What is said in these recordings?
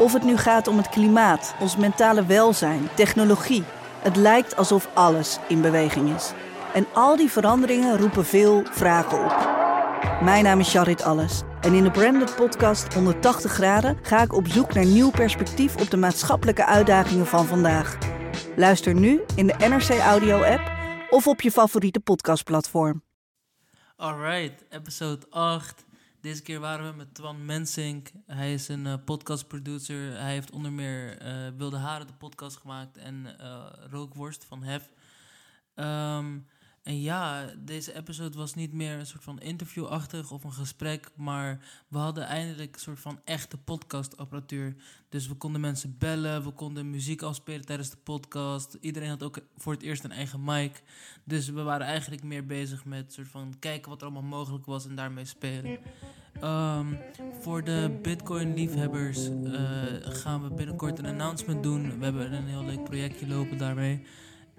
Of het nu gaat om het klimaat, ons mentale welzijn, technologie. Het lijkt alsof alles in beweging is. En al die veranderingen roepen veel vragen op. Mijn naam is Charit Alles. En in de Branded Podcast 180 graden ga ik op zoek naar nieuw perspectief op de maatschappelijke uitdagingen van vandaag. Luister nu in de NRC Audio app of op je favoriete podcastplatform. Alright, episode 8. Deze keer waren we met Twan Mensink. Hij is een uh, podcastproducer. Hij heeft onder meer uh, Wilde Haren de podcast gemaakt en uh, Rookworst van Hef. Um, en ja, deze episode was niet meer een soort van interviewachtig of een gesprek, maar we hadden eindelijk een soort van echte podcastapparatuur. Dus we konden mensen bellen, we konden muziek afspelen tijdens de podcast. Iedereen had ook voor het eerst een eigen mic. Dus we waren eigenlijk meer bezig met soort van kijken wat er allemaal mogelijk was en daarmee spelen. Um, voor de Bitcoin-liefhebbers uh, gaan we binnenkort een announcement doen. We hebben een heel leuk projectje lopen daarmee.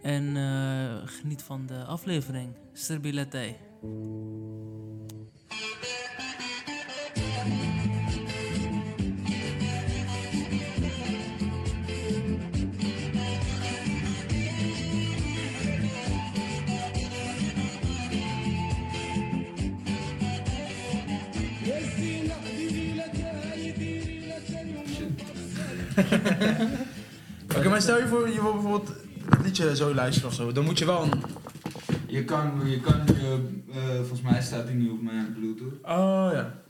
En uh, geniet van de aflevering. Serbilete. Oké, okay, maar stel je voor, je wil bijvoorbeeld het liedje zo luisteren of zo, dan moet je wel een... Je kan, je kan uh, uh, volgens mij staat hij nu op mijn bluetooth. Oh ja.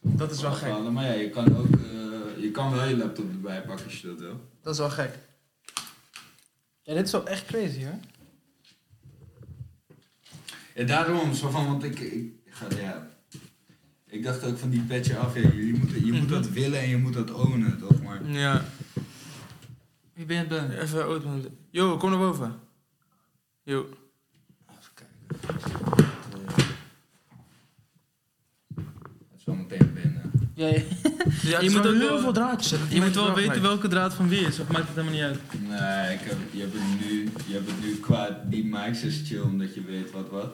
Dat is wel gek. Maar ja, je kan ook, uh, je kan wel je laptop erbij pakken als je dat wil. Dat is wel gek. Ja, dit is wel echt crazy hoor. Ja, daarom, zo van, want ik, ik, ga, ja, ik dacht ook van die petje af, ja, je, moet, je moet dat willen en je moet dat ownen, toch? Maar Ja. Wie ben je ben? Even oud Yo, kom naar boven. Yo. Even kijken. Het is wel meteen binnen. Ja, ja. Ja, je moet ook heel wel- veel draadjes. Je moet wel weten welke draad van wie is, of maakt het helemaal niet uit? Nee, ik heb, je, hebt het nu, je hebt het nu qua die mics is chill omdat je weet wat wat.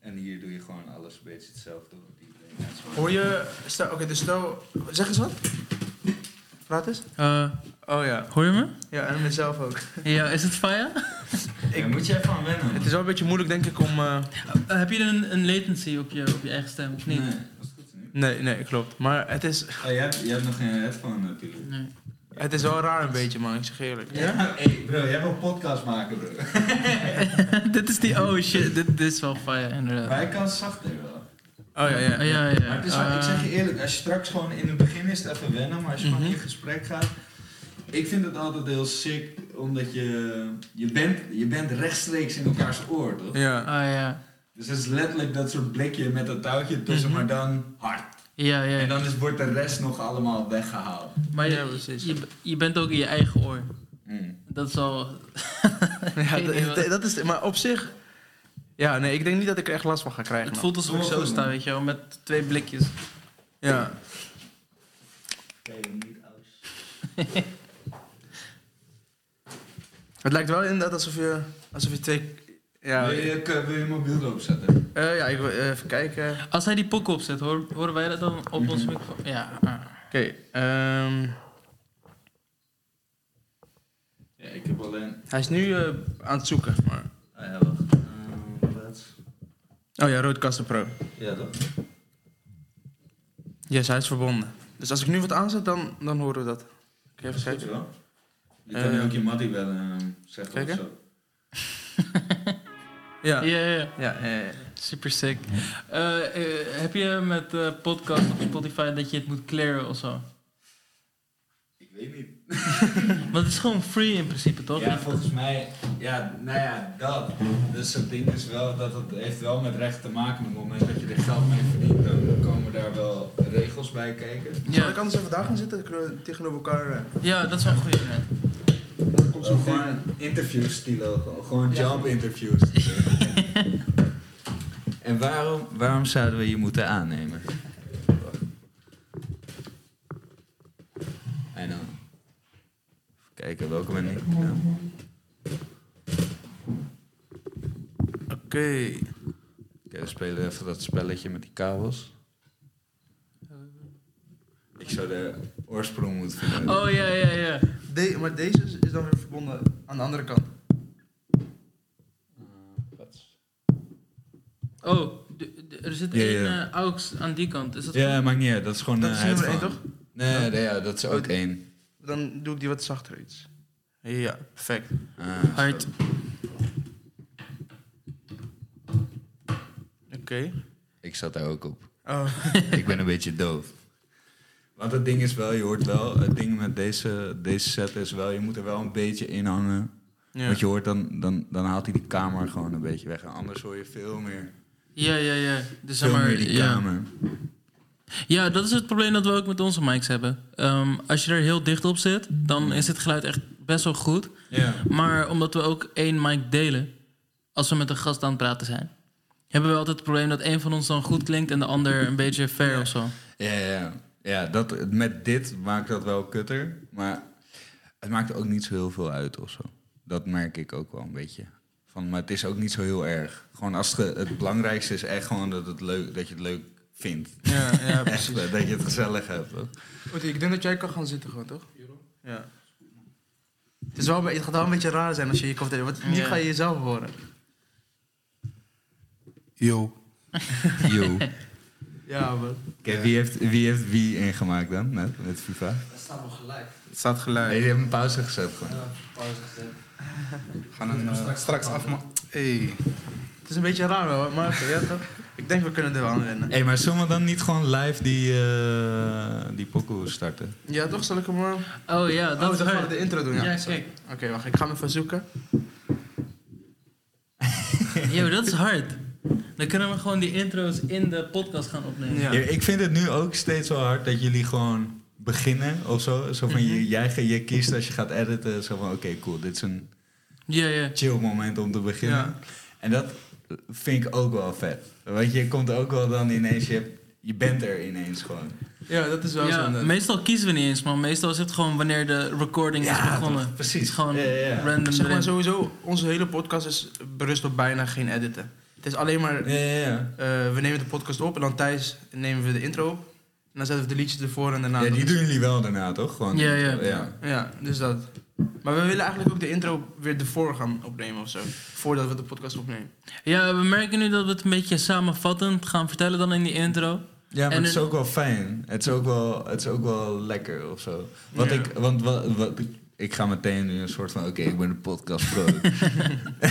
En hier doe je gewoon alles een beetje hetzelfde. Hoor je... Oké, dus stel... Zeg eens wat. Praat eens. Uh, Oh ja. hoor je me? Ja, en mezelf ook. Ja, is het Faya? Ja, moet je even aan wennen. Het is wel een beetje moeilijk denk ik om... eh, Uh, heb je een, een latency op je, op je eigen stem, of niet? Nee, dat is goed nu. Nee, nee, klopt. Maar het is, Oh, je, hebt, je hebt nog geen headphone natuurlijk. Nee. het is wel raar een beetje, man. Ik zeg eerlijk. Ja? Hey bro, jij wil podcast maken bro. dit is die, oh shit, dit, dit is wel Faya, inderdaad. Maar hij kan zachter wel. Oh ja, ja. Uh, ja, ja. Maar het is wel- ik zeg je eerlijk, als je straks gewoon in het begin is het even wennen, maar als je Mhm. gewoon in gesprek gaat. Ik vind het altijd heel sick, omdat je, je, bent, je bent rechtstreeks in elkaars oor, toch? Ja. Ah ja. Dus het is letterlijk dat soort blikje met dat touwtje tussen, Mhm. maar dan hard. Ja, ja. En dan is, wordt de rest nog allemaal weggehaald. Maar je, Ja, precies. je, je bent ook in je eigen oor. Mm. Dat is al... ja dat, is... Maar op zich... Ja, nee, ik denk niet dat ik er echt last van ga krijgen. Het voelt alsof ik zo sta, weet je wel, met twee blikjes. Ja. Kijk, niet aus. Het lijkt wel inderdaad alsof je, alsof je twee... Ja, Wil, je, wil je mobiel erop zetten? Eh, ja ik wil even kijken. Oké, Als hij die pok opzet, hoor, horen wij dat dan op onze microfoon? Ja. ah. ehm, Ja, ik heb alleen... hij is nu eh, aan het zoeken. Maar... Ah ja, wacht. Ehm? Oh ja, Rodecaster Pro. Ja, toch? Yes, hij is verbonden. Dus als ik nu wat aanzet, dan, dan horen we dat. Je even kijken? Wel. Je Eh, kan nu ook je mattie bellen en ehm, zeggen of zo. Ja. Ja, ja, ja. Ja, ja, ja. Super sick. Eh, eh, heb je met eh podcast op Spotify dat je het moet clearen of zo? Ik weet niet. Want het is gewoon free in principe, toch? Ja, volgens mij, ja, nou ja, dat. Dus het ding is wel dat het heeft wel met recht te maken. Op het moment dat je er geld mee verdient, dan komen daar wel regels bij kijken. Zal Ja, ik anders even daar gaan zitten? Dan kunnen we tegenover elkaar... eh, ja dat is wel een goede Zo zo gewoon interviews stilo, gewoon- job interviews. en waarom, waarom zouden we je moeten aannemen? En dan. Even kijken welke ben ik. Oké. Oké, we spelen even dat spelletje met die kabels. Ik zou de oorsprong moeten vinden. Oh ja, ja, ja. De- maar deze is, dan weer verbonden aan de andere kant. Oh, de- de- er zit Ja, één ja. eh, aux aan die kant. Is dat Ja, maakt niet uit. Dat is gewoon Dat eh, is nummer headphone. één, toch? Nee, nee, ja, dat is ook één. Dan doe ik die wat zachter iets. Ja, perfect. Ah, Hard. Oké. ik zat daar ook op. Oh. ik ben een beetje doof. Want het ding is wel, je hoort wel, het ding met deze, deze set is wel, je moet er wel een beetje in hangen. Ja. Want je hoort dan, dan, dan haalt hij die kamer gewoon een beetje weg. En anders hoor je veel meer, Ja, ja, ja. Dus veel maar, meer die ja. kamer. Ja, dat is het probleem dat we ook met onze mics hebben. Ehm, als je er heel dicht op zit, dan is het geluid echt best wel goed. Ja. Maar omdat we ook één mic delen, als we met een gast aan het praten zijn, hebben we altijd het probleem dat één van ons dan goed klinkt en de ander een beetje ver of zo. Ja, ja, ja. dat, met dit maakt dat wel kutter. Maar het maakt ook niet zo heel veel uit of zo. Dat merk ik ook wel een beetje. Van, maar het is ook niet zo heel erg. Gewoon als het, het belangrijkste is echt gewoon dat, het leuk, dat je het leuk vindt. Ja, ja, precies. eh, dat je het gezellig hebt. Goed, ik denk dat jij kan gaan zitten gewoon, toch? Ja. Het, is wel, het gaat wel een beetje raar zijn als je je komt Want nu Ja. ga je jezelf horen. Yo. Yo. Ja, man. Oké, wie, heeft, wie heeft wie ingemaakt dan met, met FIFA? Het staat gelijk. Nee, die hebben een pauze gezet gewoon. We gaan hem eh, straks afmaken. Hey. Het is een beetje raar wel, maar ja, toch? Ik denk we kunnen er wel aan rennen. Hé, maar zullen we dan niet gewoon live die, eh die pokoe starten? Ja, toch? Zal ik hem... eh, Oh ja, dat oh, dan gaan we de intro doen, ja. Ja, kijk. Oké, wacht. Ik ga hem even zoeken. Yo, dat is hard. Dan kunnen we gewoon die intro's in de podcast gaan opnemen. Ja. Ja, ik vind het nu ook steeds wel hard dat jullie gewoon beginnen of zo. Zo van, je, jij, ge- je kiest als je gaat editen, zo van, oké, cool, dit is een Ja, ja. chill moment om te beginnen. Ja. En dat vind ik ook wel vet. Want je komt ook wel dan ineens, je, hebt- je bent er ineens gewoon. Ja, dat is wel Ja, zo. meestal kiezen we niet eens, man. Meestal is het gewoon wanneer de recording is begonnen. toch, precies. Het is gewoon Ja, ja, ja. random Zeg maar sowieso, onze hele podcast is berust op bijna geen editen. Het is alleen maar, Ja, ja, ja. eh, we nemen de podcast op en dan thuis nemen we de intro op. En dan zetten we de liedjes ervoor en daarna... ja, die doen jullie wel daarna, toch? Gewoon, Ja, ja. ja. Ja, dus dat. Maar we willen eigenlijk ook de intro weer ervoor gaan opnemen of zo. Voordat we de podcast opnemen. Ja, we merken nu dat we het een beetje samenvattend gaan vertellen dan in die intro. Ja, maar En het is ook wel fijn. Het is ook wel, het is ook wel lekker of zo. Want Ja. ik, want wat, wat, ik ga meteen nu een soort van, oké, ik ben een podcast pro.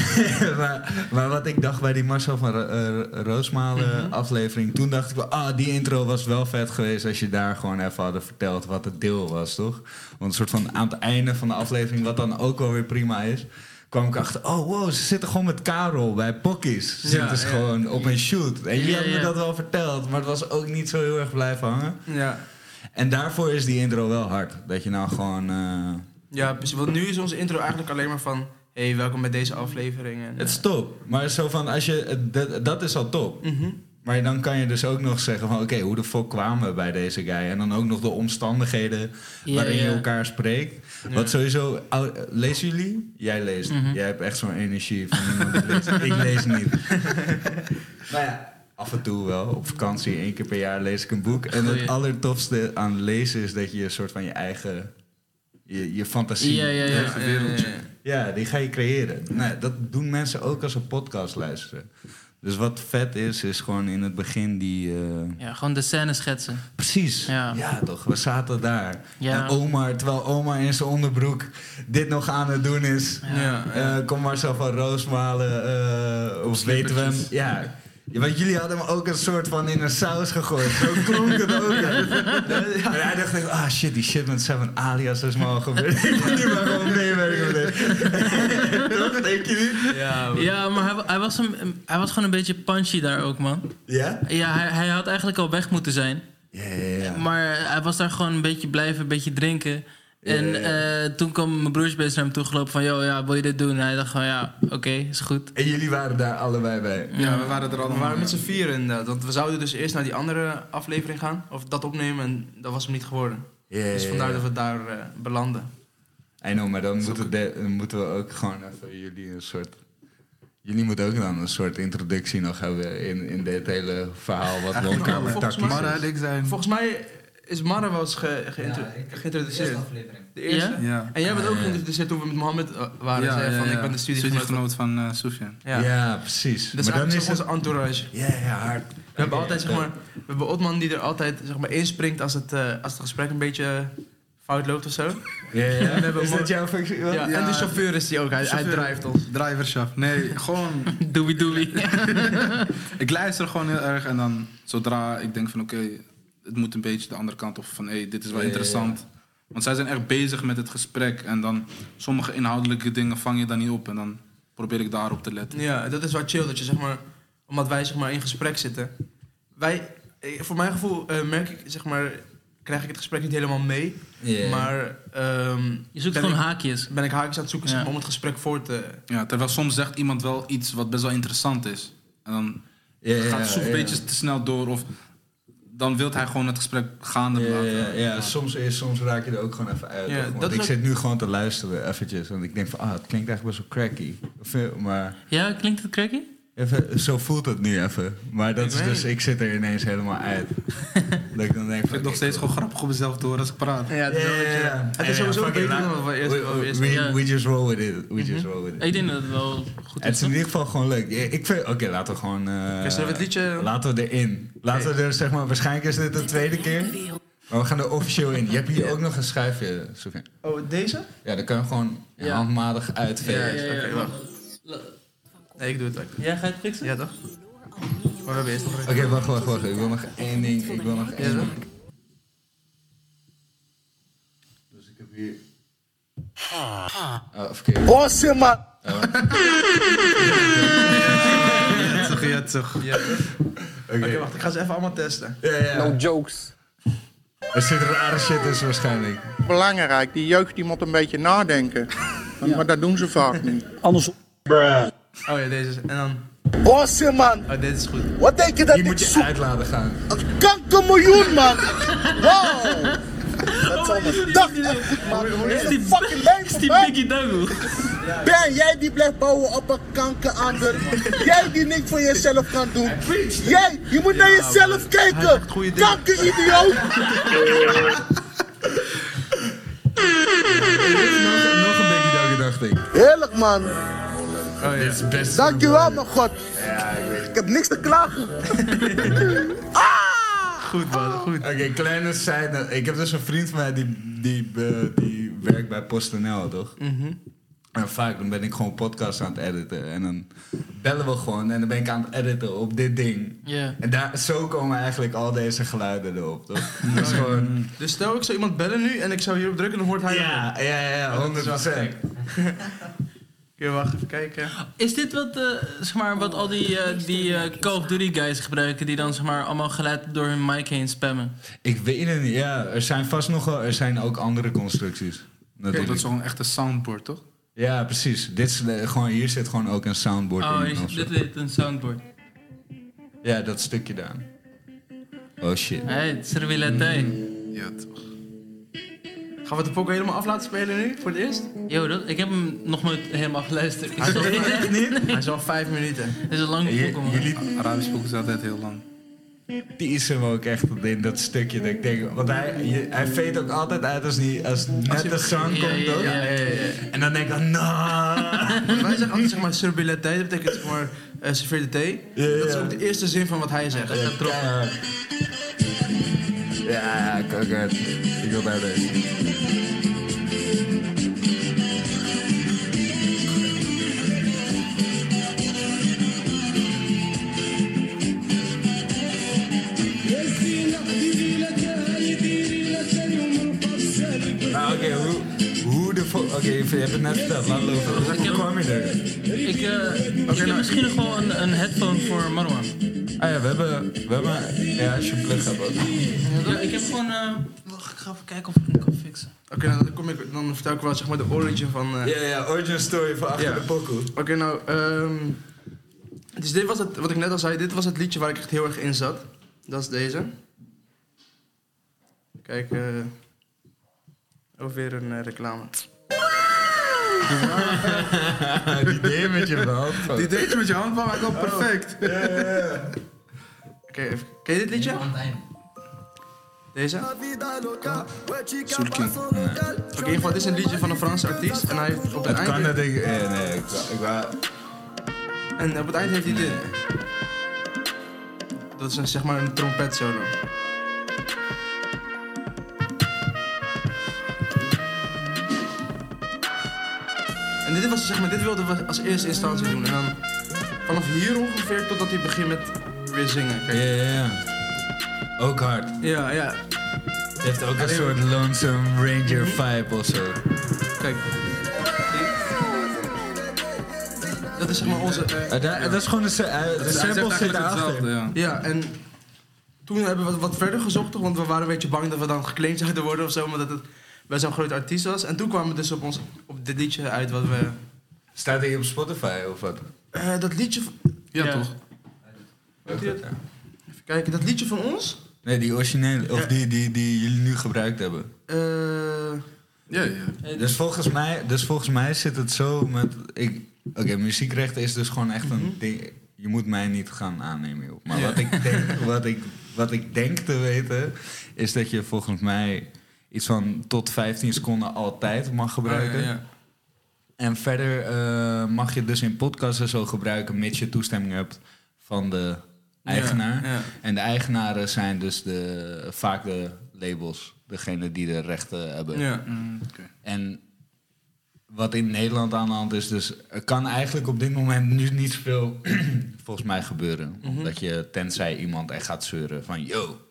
maar, maar wat ik dacht bij die Marcel van Ro- eh, Roosmalen Mhm. aflevering, toen dacht ik wel, ah, die intro was wel vet geweest als je daar gewoon even hadden verteld wat het deel was, toch? Want een soort van aan het einde van de aflevering, wat dan ook wel weer prima is. kwam ik achter, oh wow, ze zitten gewoon met Karel bij Pokkies. Ze Ja, zitten ja. gewoon op een shoot. En jullie Ja, me dat wel verteld, maar het was ook niet zo heel erg blijven hangen. Ja. En daarvoor is die intro wel hard. Dat je nou gewoon... eh, Ja, precies. Want nu is onze intro eigenlijk alleen maar van... hey, welkom bij deze aflevering. En, het is eh, top. Maar zo van, als je, dat, dat is al top. mhm. Maar dan kan je dus ook nog zeggen van... Oké, hoe de fuck kwamen we bij deze guy? En dan ook nog de omstandigheden Ja, waarin je ja. elkaar spreekt. Ja. Wat sowieso... ou- Lezen jullie? Jij leest. Mhm. Jij hebt echt zo'n energie van iemand die leest. Ik lees niet. nou ja, af en toe wel. Op vakantie, één keer per jaar lees ik een boek. En het Goeie. allertofste aan lezen is dat je een soort van je eigen... Je, je fantasie... Ja, ja, ja. Ja, ja, ja, ja. Ja, die ga je creëren. Nee, dat doen mensen ook als ze podcast luisteren. Dus wat vet is, is gewoon in het begin die... eh, Ja, gewoon de scène schetsen. Precies. Ja. Ja. toch. We zaten daar. Ja. En Omar, terwijl Omar in zijn onderbroek dit nog aan het doen is. Ja, ja. eh, kom maar zo van Roosmalen. eh of weten we hem. Ja. Ja, want jullie hadden hem ook een soort van in een saus gegooid. Zo klonk het ook. En hij dacht, echt, ah shit, die shit met Seven alias is me al gebeurd. Ik moet nu maar gewoon meewerken met dit. Toch, denk je niet? Ja, man. Ja, maar hij, hij, was een, hij was gewoon een beetje punchy daar ook, man. Ja? Ja, hij, hij had eigenlijk al weg moeten zijn. Ja, ja, ja. Maar hij was daar gewoon een beetje blijven, een beetje drinken. En eh, toen kwam mijn broersbeest naar hem toe gelopen van... Yo, ja, wil je dit doen? En hij dacht van, ja, oké, is goed. En jullie waren daar allebei bij. Ja, we waren er We allemaal. waren met z'n vieren inderdaad. Want we zouden dus eerst naar die andere aflevering gaan. Of dat opnemen. En dat was hem niet geworden. Ja, ja, Dus vandaar dat we daar eh, belanden. I know, maar dan moeten, de- dan moeten we ook gewoon even jullie een soort... Jullie moeten ook dan een soort introductie nog hebben in, in dit hele verhaal wat volgens mij- Mara is. en ik zijn... Volgens mij is Mara wel eens ge, geïntro- geïntroduceerd. De eerste. Ja? Ja. En jij bent ook geïntroduceerd toen we met Mohammed eh, waren. zei van, ik ben de studiegenoot. van- eh Sofian. Ja. Ja, precies. Is maar dan is onze entourage. Ja, ja, hard. We hebben altijd, zeg maar, we hebben Otman die er altijd zeg maar, inspringt als het, eh, als het gesprek een beetje fout loopt of zo. Ja, ja. hebben Is dat jouw functie? Ja, Ja. En de chauffeur is die ook, hij, hij drijft ons. Drivershop. Nee, gewoon... Doei, doei. ik luister gewoon heel erg en dan zodra ik denk van oké, het moet een beetje de andere kant op van hé, dit is wel Ja, ja, ja. interessant. Want zij zijn echt bezig met het gesprek en dan sommige inhoudelijke dingen vang je dan niet op en dan probeer ik daarop te letten. Ja, dat is wel chill dat je zeg maar, omdat wij zeg maar in gesprek zitten. Wij, eh, voor mijn gevoel eh, merk ik zeg maar, krijg ik het gesprek niet helemaal mee. Maar ehm, Je zoekt gewoon ik, haakjes. ben ik haakjes aan het zoeken zeg Ja. maar, om het gesprek voor te. Ja, terwijl soms zegt iemand wel iets wat best wel interessant is. En dan gaat het soms beetje te snel door of dan wil hij gewoon het gesprek gaande Ja, laten. ja, ja. Soms, is, soms raak je er ook gewoon even uit. Ja? Want ik zit nu gewoon te luisteren, eventjes. Want ik denk van, ah, het klinkt eigenlijk best wel cracky. Eh, Maar Ja, klinkt het cracky? Even, zo voelt het nu even. Maar dat Ik is dus, ik zit er ineens helemaal uit. dat ik dan denk Ik van... vind het nog steeds gewoon grappig op mezelf door als ik praat. Ja, dat is Het is sowieso beter dan wat we eerst wat we eerst we, Ja. we just roll with it. We just roll with it. Ik denk dat het wel goed Het is. is in ieder geval gewoon leuk. Ja, Ik vind, oké, laten we gewoon. eh, zullen we het liedje- Laten we erin. Laten we er zeg maar. Waarschijnlijk is dit de tweede keer. Maar we gaan er officieel in. Je hebt hier ook nog een schuifje, Sofie. Oh, deze? Ja, dan kan je gewoon Ja. handmatig uitvegen. Ja, ja, ja. Oké, wacht. Nee, ik doe het. ook. Jij gaat fixen? Ja, toch? Maar we hebben eerst nog Oké, wacht, wacht, wacht. Ik wil nog één ding. Ik wil nog één Ja, ding. Dus ik heb hier. Oh, verkeerd. Awesome, man. Zeg je het toch? Ja. Oké, Oké. wacht. Ik ga ze even allemaal testen. Ja, ja. No jokes. Er zit rare shit tussen waarschijnlijk. Belangrijk, die jeugd die moet een beetje nadenken. Maar dat doen ze vaak niet. Andersom. Oh ja, deze is... En dan... Awesome, man. Oh, dit is goed. Wat denk je dat Die ik moet je zoek? uit laten gaan. Een kankermiljoen, man. Wow. Dat zal mijn dag echt is een fucking Is die. Biggie Dago? Ben jij die blijft bouwen op een kankerander? jij die niks voor jezelf kan doen? Jij, je moet naar jezelf kijken. dingen. Kankeridioot. nog, nog een beetje dank, dacht ik. Heerlijk, man. Oh ja. Dit is best. Dankjewel, mijn god. Ja, ik weet Ik heb niks te klagen. ah! Goed, man. Goed. Oké, kleine side. Ik heb dus een vriend van mij die, die, eh, die werkt bij PostNL, toch? En vaak dan ben ik gewoon podcasts aan het editen. En dan bellen we gewoon en dan ben ik aan het editen op dit ding. Ja. En daar, zo komen eigenlijk al deze geluiden erop, toch? Is gewoon... Dus stel ik zou iemand bellen nu en ik zou hierop drukken, dan hoort hij. Ja, ja, ja, ja, 100 wacht even kijken. Is dit wat, eh, zeg maar, wat al die, eh, die eh, Call of Duty guys gebruiken... die dan zeg maar, allemaal geluid door hun mic heen spammen? Ik weet het niet, ja. Er zijn vast nog wel... Er zijn ook andere constructies. Natuurlijk. dat is gewoon echt een soundboard, toch? Ja, precies. Dit is, gewoon, hier zit gewoon ook een soundboard Oh, in. is, zo. dit heet een soundboard. Ja, dat stukje daar. Oh shit. Hé, het is Servilette. Ja, toch. Gaan we de poker helemaal af laten spelen nu, voor het eerst? Yo, dat, ik heb hem nog nooit helemaal geluisterd. Ik Hij is al, sorry. Hij is al vijf minuten. Het is een lange man. jullie Arabisch boek is altijd heel lang. teasen hem ook echt in dat stukje. Dat ik denk, want hij, je- hij veet ook altijd uit als, die, als net hij de zang Ja, komt. ja, toch? ja, ja, ja. En dan denk ik, nou. Wij zeggen altijd zeg maar surbilette, dat betekent zeg maar uh, serveer de thee. Ja, ja. Dat is ook de eerste zin van wat hij zegt. Ja. Ja, kijk uit. Ik wil daar deze. Vo- Oké, je hebt het net verteld, laat lopen. Hoe kwam je er? Ik, eh, ik heb misschien nog wel een, een headphone voor Marwan. Ah ja, we hebben... We hebben ja, als je een plug hebt ook. Ja, ik heb gewoon... eh, wacht, ik ga even kijken of ik hem kan fixen. Oké, nou, dan, kom ik, dan vertel ik wel zeg maar de origin van... eh, Ja, ja, origin story van achter de pokoe. Oké, nou, ehm dus dit was het, wat ik net al zei, dit was het liedje waar ik echt heel erg in zat. Dat is deze. Kijk, eh ook weer een reclame. Die deed met je wel. Die deed je met je hand, maar komt perfect. Oké, even- ken je dit liedje? Deze? King. Oké, in ieder geval, dit is een liedje van een Franse artiest. En hij heeft op het, Het kan eind... dat ik... eh, nee, ik, wou- ik wou... En op het eind heeft hij dit. Dat is een, zeg maar een trompet solo. En dit, was, zeg maar, dit wilden we als eerste instantie doen. En dan vanaf hier ongeveer totdat hij begint met weer zingen. Ja, ja, ja. Ook hard. Ja, ja. Het heeft ook een soort Lonesome Ranger vibe of zo. Kijk. Dat is zeg maar onze... Eh, dat, dat is gewoon een eh, de zegt sample zit erachter. ja. Ja, en toen hebben we wat, wat verder gezocht, toch, want we waren een beetje bang dat we dan geclaimd zouden worden of zo, omdat het bij zo'n groot artiest was. En toen kwamen we dus op, ons, op dit liedje uit wat we... Staat hij op Spotify of wat? eh, dat liedje... van- Ja, Ja. toch? Weet je dat? Even kijken, dat liedje van ons... Nee, die originele, of Ja. die, die, die jullie nu gebruikt hebben. eh, Ja, ja. Dus volgens mij, dus volgens mij zit het zo met... ik- Oké, muziekrechten is dus gewoon echt een ding... Je moet mij niet gaan aannemen, joh. Maar wat, ik denk, wat, ik, wat ik denk te weten... is dat je volgens mij iets van tot 15 seconden altijd mag gebruiken. oh, ja, ja. En verder eh, mag je dus in podcasts en zo gebruiken... mits je toestemming hebt van de eigenaar. Ja, ja. En de eigenaren zijn dus de, vaak de labels. Degene die de rechten hebben. Ja. Mm, oké. En wat in Nederland aan de hand is, dus er kan eigenlijk op dit moment nu niet zoveel volgens mij gebeuren. Mhm. Omdat je, tenzij iemand echt gaat zeuren van, yo,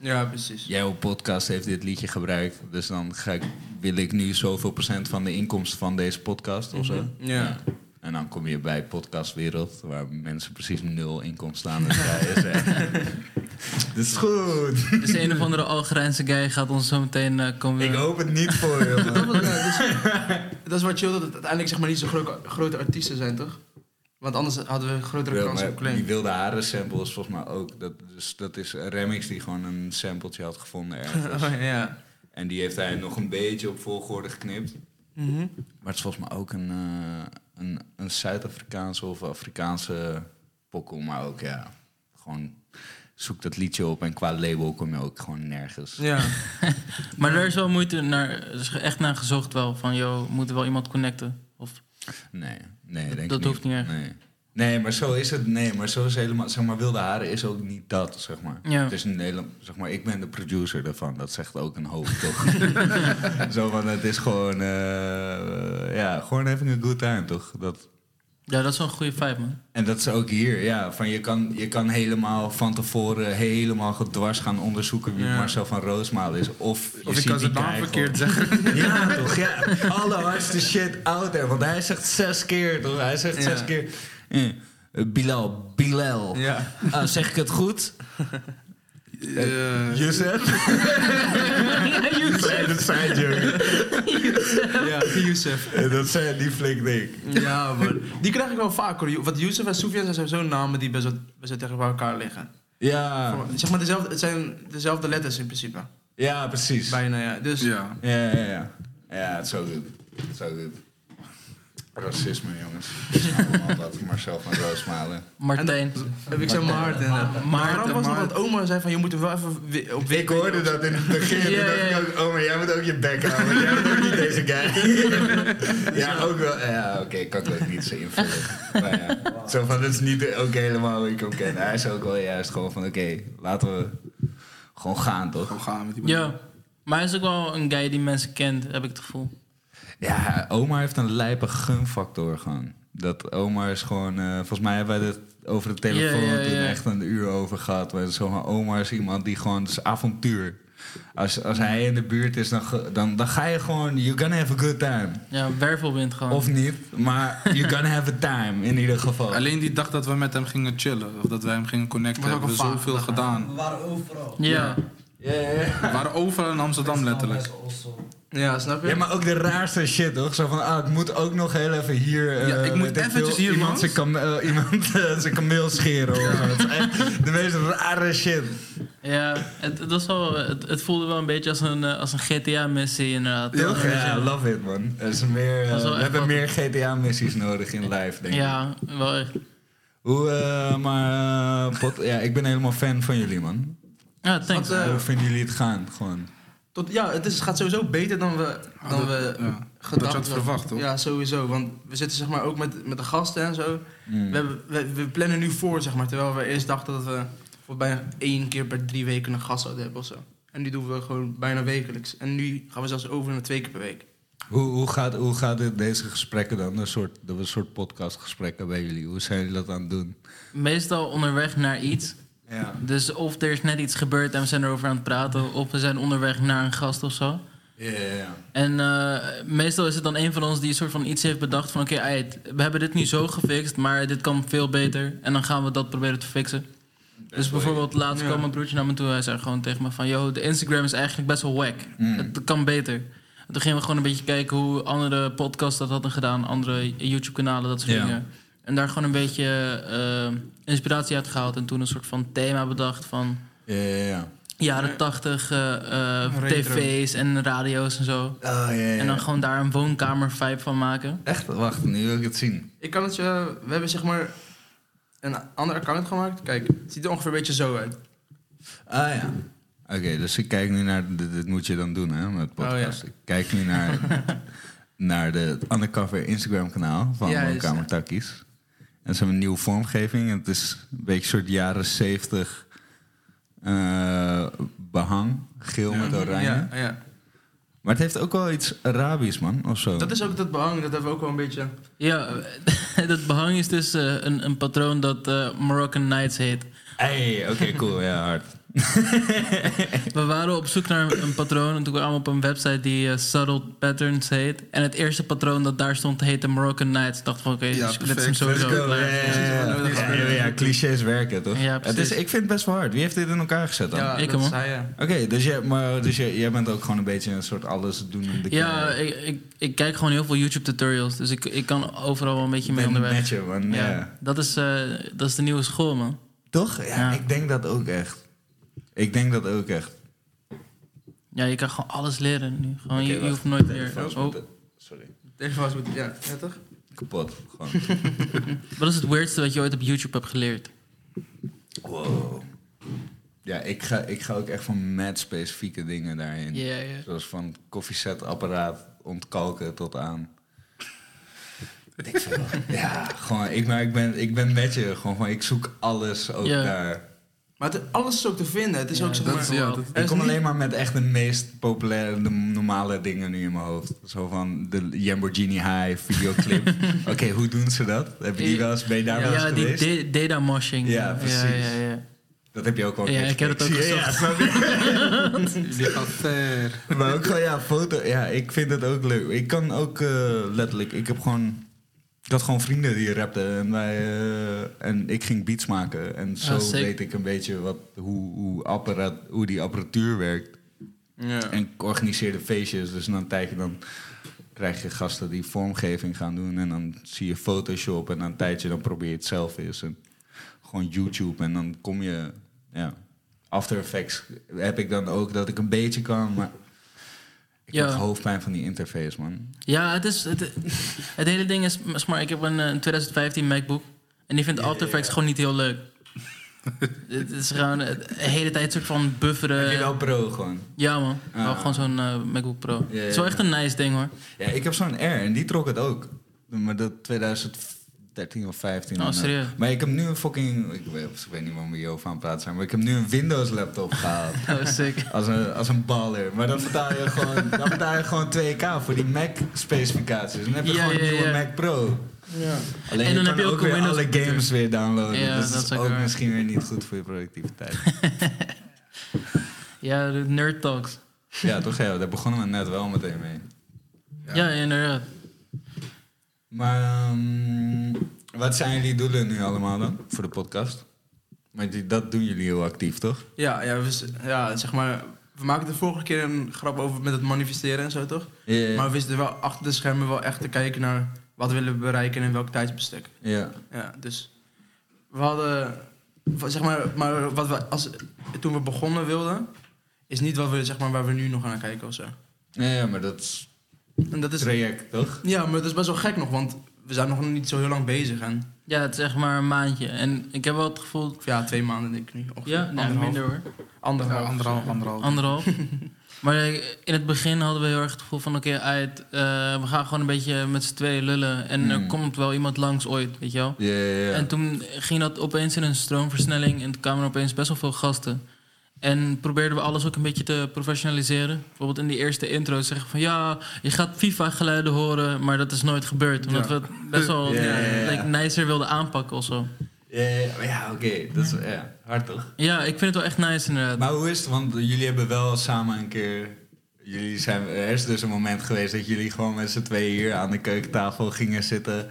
ja, precies. jouw podcast heeft dit liedje gebruikt, dus dan ga ik, wil ik nu zoveel procent van de inkomsten van deze podcast of zo. Mhm. Ja. En dan kom je bij podcastwereld, waar mensen precies nul inkomsten aan het draaien zijn. Dat is goed. Dus een of andere Algerijnse guy gaat ons zo meteen eh, komen... Ik hoop het niet voor je, man. Dat, dus- dat is wat chill, dat het uiteindelijk zeg maar niet zo gro- grote artiesten zijn, toch? Want anders hadden we grotere Ja, kansen maar op claim. die wilde haren samples volgens mij ook. Dat, dus, dat is een remix die gewoon een sampletje had gevonden ergens. Oh, ja. en die heeft hij nog een beetje op volgorde geknipt. Mhm. Maar het is volgens mij ook een, eh, een, een Zuid-Afrikaanse of Afrikaanse pokkel. Maar ook ja, gewoon zoek dat liedje op. En qua label kom je ook gewoon nergens. Ja. Maar er is wel moeite naar... Er is echt naar gezocht wel. Van, joh, moet er wel iemand connecten? Nee, nee, denk Dat ik hoeft niet echt. Nee. Nee, maar zo is het. Nee, maar zo is helemaal. Zeg maar, wilde haren is ook niet dat, zeg maar. Ja. Het is een hele, zeg maar, ik ben de producer daarvan. Dat zegt ook een hoop, toch? zo van, het is gewoon, eh, ja, gewoon even een good time, toch? Dat, Ja, dat is wel een goede vibe, man. en dat is ook hier, ja. Van je, kan, je kan helemaal van tevoren helemaal gedwars gaan onderzoeken wie Ja. Marcel van Roosmaal is. Of je Of ik kan zijn naam verkeerd zeggen. ja, toch? Ja, allerhardste shit out there. Want hij zegt zes keer, toch? Hij zegt Ja. zes keer... eh, Bilal, Bilal. Ja. Ah, zeg ik het goed? Eh, Youssef? Kleine side joke. Ja, Youssef. En Dat zijn die flink ding. Ja, maar die krijg ik wel vaak hoor. Want Youssef en Soufiane zijn sowieso namen die best wel, best wel tegen elkaar liggen. Ja, Zeg maar, dezelfde, het zijn dezelfde letters in principe. ja, precies. Ja, Bijna, ja. Dus, ja. ja, ja. Ja, het is zo goed. Het is zo goed. Racisme, jongens. Dat is allemaal wat Marcel van Roosmalen. Martijn. heb ik zei Maarten. inderdaad. Maar Maarten, het was dat oma zei van, je moet er wel even op Ik hoorde dat in het begin. Ja, maar jij moet ook je bek houden. Jij bent ook niet deze guy. ja, ook wel. Ja, oké, kan ik ook niet zo invullen. Maar ja, zo van, dat is niet ook helemaal hoe ik hem ken. Hij is ook wel juist gewoon van, oké, laten we gewoon gaan, toch? Gewoon gaan met die Ja. Maar hij is ook wel een guy die mensen kent, heb ik het gevoel. Ja, Omar heeft een lijpe gunfactor gewoon. Dat Omar is gewoon... eh, volgens mij hebben wij het over de telefoon toen echt een uur over gehad. Maar zo van, Omar is iemand die gewoon... Het is avontuur. Als, als hij in de buurt is, dan, dan, dan ga je gewoon... You're gonna have a good time. Ja, wervelwind gewoon. Of niet, maar you're gonna have a time in ieder geval. Alleen die dag dat we met hem gingen chillen, of dat wij hem gingen connecten, hebben we zoveel gedaan. We waren overal. ja. Ja, ja, ja. We waren overal in Amsterdam letterlijk. Ja, snap je? Ja, maar ook de raarste shit, toch? Zo van, ah, ik moet ook nog heel even hier... eh, Ja, ik moet eventjes hier Iemand zijn, kam eh, iemand, eh, zijn kameel scheren of zo. Het is echt de meest rare shit. Ja, het, het, was wel, het, het voelde wel een beetje als een, eh, als een GTA-missie inderdaad. Toch? Weet je Ja, love it, man. Er is meer, eh, we hebben wat- meer GTA-missies nodig in live, denk ik. Ja, wel echt. Hoe, eh, maar... eh, pot, ja, ik ben helemaal fan van jullie, man. Ja, thanks. Wat, eh, Hoe vinden jullie het gaan? Gewoon. Tot, ja, het is, gaat sowieso beter dan we, dan dat- we ja. gedacht Dat je had verwacht, toch? Ja, sowieso. Want we zitten zeg maar ook met, met de gasten en zo. Mm. We, hebben, we, we plannen nu voor, zeg maar. Terwijl we eerst dachten dat we voor bijna één keer per drie weken een gast zouden hebben of zo. En nu doen we gewoon bijna wekelijks. En nu gaan we zelfs over naar twee keer per week. Hoe, hoe gaat, hoe gaat dit, deze gesprekken dan? Een soort, een soort podcastgesprekken bij jullie. Hoe zijn jullie dat aan het doen? Meestal onderweg naar iets. Ja. Dus of er is net iets gebeurd en we zijn erover aan het praten... of we zijn onderweg naar een gast of zo. Ja, ja, ja. En eh, meestal is het dan een van ons die een soort van iets heeft bedacht van... oké, eit, we hebben dit nu zo gefixt, maar dit kan veel beter. En dan gaan we dat proberen te fixen. Dus bijvoorbeeld laatst kwam mijn broertje naar me toe. Hij zei gewoon tegen me van... yo, de Instagram is eigenlijk best wel wack. Mm. Het kan beter. En toen gingen we gewoon een beetje kijken hoe andere podcasts dat hadden gedaan. Andere YouTube-kanalen, dat soort Ja. dingen. En daar gewoon een beetje eh, inspiratie uit gehaald. En toen een soort van thema bedacht van... Ja, ja, ja. jaren tachtig eh, eh, tv's en radio's en zo. Oh, ja, ja. En dan gewoon daar een woonkamer-vibe van maken. Echt? Wacht, nu wil ik het zien. Ik kan het je... We hebben zeg maar een ander account gemaakt. Kijk, het ziet er ongeveer een beetje zo uit. Ah ja. Oké, dus ik kijk nu naar... Dit, dit moet je dan doen, hè, met podcast. Oh, Ik kijk nu naar, naar de undercover Instagram kanaal van Woonkamer Takkies. En ze hebben een nieuwe vormgeving. Het is een beetje een soort jaren zeventig eh, behang. Geel met oranje. Ja, ja. Maar het heeft ook wel iets Arabisch, man, of zo. Dat is ook dat behang. Dat hebben we ook wel een beetje... Ja, dat behang is dus eh, een, een patroon dat eh, Moroccan Nights heet. Hey, oké, cool. Ja, hard. We waren op zoek naar een, een patroon en toen kwamen we op een website die eh, Subtle Patterns heet. En het eerste patroon dat daar stond heette Moroccan Nights. Ik dacht van oké, Ja, dus dit is hem sowieso klaar. Ja, ja, ja, ja, ja, ja, clichés werken, toch? Ja, het is, ik vind het best wel hard. Wie heeft dit in elkaar gezet dan? Ja, Ik hem, ja. Oké, dus, jij, maar, dus jij, jij bent ook gewoon een beetje een soort alles doen in de Ja, ik, ik, ik kijk gewoon heel veel YouTube tutorials. Dus ik, ik kan overal wel een beetje mee ben onderweg. met je, man. Ja. Ja, Dat, is, eh, dat is de nieuwe school, man. Toch? Ja, Ja. ik denk dat ook echt. Ik denk dat ook echt. Ja, je kan gewoon alles leren nu. Gewoon, je, hoeft nooit meer... Oh, Sorry. Deze was met... Ja, ja toch? Kapot. Gewoon. wat is het weirdste wat je ooit op YouTube hebt geleerd? wow. Ja, ik ga, ik ga ook echt van mad specifieke dingen daarin. Ja, ja. Zoals van koffiezetapparaat ontkalken tot aan. Ik ja, gewoon, ik, maar ik, ben, ik ben met je. Gewoon, gewoon, ik zoek alles ook Ja. daar. Maar het, alles is ook te vinden. Het is Ja, ook zeg dat maar... is ja, wel- dat- Ik kom niet- alleen maar met echt de meest populaire, de normale dingen nu in mijn hoofd. Zo van de Lamborghini High videoclip. Oké, hoe doen ze dat? Heb je die wel eens, ben je daar wel eens ja, die geweest? data moshing. Ja, precies. Ja, ja, ja. Dat heb je ook al een Ja, ik heb het ook. Ja, gezocht. Die gaat ver. Maar ook gewoon, ja, foto. Ja, ik vind het ook leuk. Ik kan ook eh, letterlijk, ik heb gewoon. Ik had gewoon vrienden die rapten en, wij, eh, en ik ging beats maken. En zo Ah, sick. weet ik een beetje wat, hoe, hoe, apparaat, hoe die apparatuur werkt. Ja. En ik organiseerde feestjes, dus na een tijdje dan krijg je gasten die vormgeving gaan doen. En dan zie je Photoshop en na een tijdje dan probeer je het zelf eens. En gewoon YouTube en dan kom je... Ja, After Effects heb ik dan ook dat ik een beetje kan, maar... Ik Ja. heb hoofdpijn van die interface, man. Ja, het, is, het, het hele ding is... zeg Maar ik heb een, eh, een 2015 MacBook. En die vindt After Effects gewoon niet heel leuk. het is gewoon eh, de hele tijd een soort van bufferen. Heb je wel pro gewoon? Ja man, Ah. wel gewoon zo'n eh, MacBook Pro. Ja, ja, Het is wel echt een nice ding hoor. Ja, ik heb zo'n R en die trok het ook. Maar dat 2013 of 15. Oh, dan, eh. serieus? Maar ik heb nu een fucking... Ik weet, ik weet niet waarom we hierover aan het praten zijn, maar ik heb nu een Windows laptop gehaald. Dat is sick. Als een, als een baller. Maar dan betaal je gewoon, dan betaal je gewoon 2k voor die Mac-specificaties. Dan heb je Ja, gewoon een ja, nieuwe ja. Mac Pro. Alleen En je dan kan heb je ook een weer alle games weer downloaden. Ja, dus dat is ook ook misschien weer niet goed voor je productiviteit. Ja, de Nerd Talks. Ja, toch? Ja, daar begonnen we net wel meteen mee. Ja, inderdaad. Maar ehm, wat zijn jullie doelen nu allemaal dan voor de podcast? Maar die, dat doen jullie heel actief, toch? Ja, ja, we, ja, zeg maar... We maakten de vorige keer een grap over met het manifesteren en zo, toch? Ja, ja, Maar we wisten wel achter de schermen wel echt te kijken naar... wat willen we bereiken en welk tijdsbestek. ja. Ja, dus we hadden, zeg maar, maar wat we als, toen we begonnen wilden, is niet wat we, zeg maar, waar we nu nog aan kijken of zo. Ja, maar dat is En dat is, traject, toch? ja, maar dat is best wel gek nog, want we zijn nog niet zo heel lang bezig. En, Ja, het is echt maar een maandje. En ik heb wel het gevoel... ja, twee maanden denk ik nu. Ja, nee, minder hoor. Anderhalf. Ja, anderhalf, anderhalf. Anderhalf. maar in het begin hadden we heel erg het gevoel van... Oké, uit, eh, we gaan gewoon een beetje met z'n tweeën lullen. En er Hmm. komt wel iemand langs ooit, weet je wel. Ja, ja, ja. En toen ging dat opeens in een stroomversnelling... en toen kwamen er opeens best wel veel gasten. En probeerden we alles ook een beetje te professionaliseren. Bijvoorbeeld in die eerste intro zeggen van... ja, je gaat FIFA-geluiden horen, maar dat is nooit gebeurd. Omdat Ja. we het best wel Ja, nicer wilden aanpakken of zo. Ja oké. Dat is ja, hard, toch? Ja, ik vind het wel echt nice inderdaad. Maar hoe is het? Want jullie hebben wel samen een keer... Jullie zijn, er is dus een moment geweest dat jullie gewoon met z'n tweeën hier aan de keukentafel gingen zitten.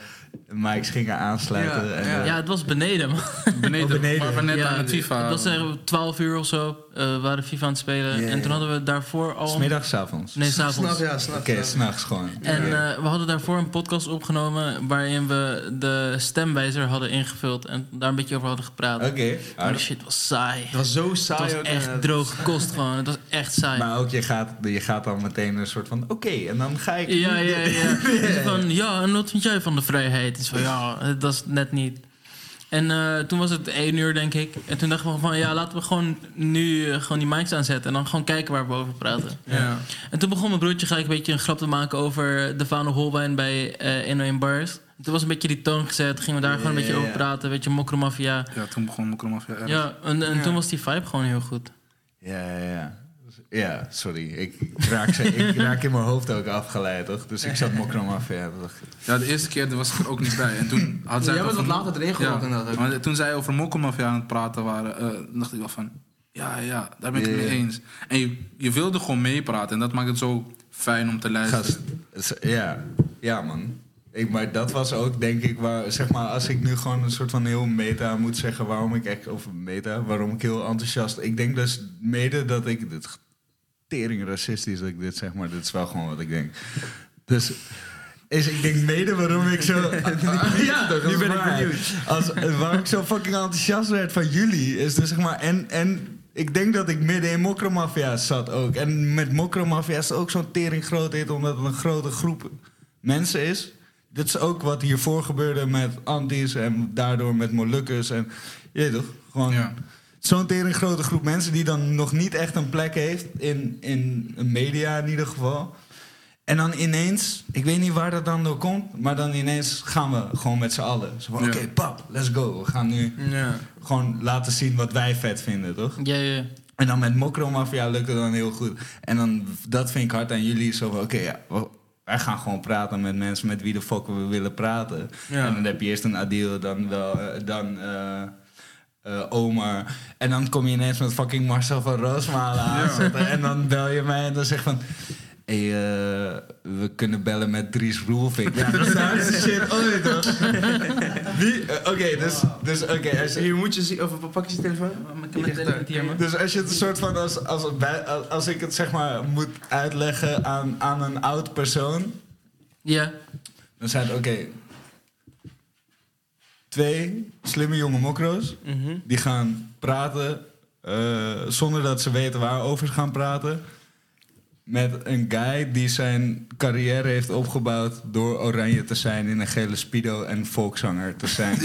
Mics gingen aansluiten. Ja, en, ja. eh, Ja, het was beneden. man. Beneden, Oh, beneden. waar we net ja, aan het FIFA... Het was zeg, 12 uur of zo. eh, we waren FIFA aan het spelen. En toen hadden we daarvoor al... Smiddags, avonds? Nee, S'nachts, s'avonds. ja, s'nachts. Oké, s'nachts gewoon. En eh, we hadden daarvoor een podcast opgenomen... waarin we de stemwijzer hadden ingevuld... en daar een beetje over hadden gepraat. Oké, Maar hard. shit was saai. Het was zo saai Het was ook, echt eh, droge kost gewoon. Het was echt saai. Maar ook, je gaat, je gaat dan meteen een soort van... Oké, en dan ga ik... Ja, ja, ja. Dus van, ja, en wat vind jij van de vrijheid? Het is van, ja, dat is net niet. En eh, toen was het één uur, denk ik. En toen dachten we van, ja, laten we gewoon nu eh, gewoon die mics aanzetten... en dan gewoon kijken waar we over praten. Ja. En toen begon mijn broertje gelijk een beetje een grap te maken... over de Vano Holbein bij eh 101 Bars. En toen was een beetje die toon gezet. Gingen we daar gewoon een beetje Ja, over praten. Weet je, mokromafia. Ja, toen begon Mokromafia erg. Ja, en, en toen was die vibe gewoon heel goed. Ja, ja, ja. Ja, sorry. Ik raak, ze, ik raak in mijn hoofd ook afgeleid, toch? Dus ik zat mokrom af. Ja, de eerste keer was ik er ook niet bij. En toen had zij Jij het bent wat later inderdaad ook. Maar toen zij over Mokromafia aan het praten waren, eh, dacht ik wel van... Ja, ja, daar ben ik het mee eens. En je, je wilde gewoon meepraten. En dat maakt het zo fijn om te luisteren. Gast, het ja, ja man. Ik, maar dat was ook, denk ik, waar, zeg maar, als ik nu gewoon een soort van heel meta moet zeggen waarom ik echt, of meta, waarom ik heel enthousiast. Ik denk dus mede dat ik, dit tering racistisch dat ik dit zeg, maar dit is wel gewoon wat ik denk. Dus is, ik denk mede waarom ik zo. ja, nu ben ik benieuwd. Als, waarom ik zo fucking enthousiast werd van jullie, is dus zeg maar. En, en ik denk dat ik midden in Mokromafia zat ook. En met Mokromafia is het ook zo'n tering groot hit, omdat het een grote groep mensen is. Dit is ook wat hiervoor gebeurde met Antis en daardoor met Molukkers. En je weet toch? Gewoon Ja. Zo'n tering grote groep mensen die dan nog niet echt een plek heeft in, in media in ieder geval. En dan ineens, ik weet niet waar dat dan door komt, maar dan ineens gaan we gewoon met z'n allen. Zo van, Ja. oké, pap, let's go. We gaan nu Ja. gewoon laten zien wat wij vet vinden, toch? Ja, ja. En dan met Mokromafia lukt het dan heel goed. En dan, dat vind ik hard aan jullie. Zo van, oké, ja, we- wij gaan gewoon praten met mensen met wie de fuck we willen praten. Ja. En dan heb je eerst een Adil, dan wel, eh, dan eh, eh, Omar. En dan kom je ineens met fucking Marcel van Roosmalen aanzetten. En dan bel je mij en dan zeg van... Hé, eh, we kunnen bellen met Dries Roelvink. Ja, dat is de hardste shit ooit, eh, Oké, dus, dus oké. als je- Hier moet je zien, of pak je je telefoon? Dus als je het een soort van als, als, als ik het zeg maar moet uitleggen aan, aan een oud persoon, Ja. dan zijn het oké. Twee slimme jonge mokro's Mhm. die gaan praten eh, zonder dat ze weten waarover ze gaan praten. Met een guy die zijn carrière heeft opgebouwd door oranje te zijn in een gele speedo en volkszanger te zijn.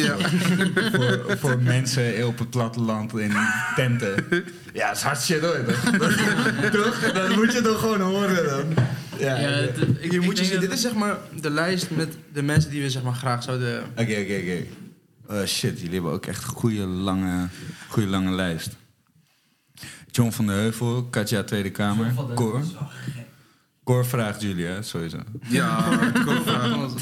voor, voor mensen op het platteland in tenten. Ja, dat is hartstikke hoor. toch? Dat moet je toch gewoon horen dan. Ja, Ja, ik- ik moet je zien, dit is zeg maar de lijst met de mensen die we zeg maar graag zouden... Oké, oké, oké. Eh, shit, jullie hebben ook echt een goede lange, goede lange lijst. John van der Heuvel, Katja Tweede Kamer, Cor. Cor vraagt jullie, hè, sowieso. Ja, ook vragen.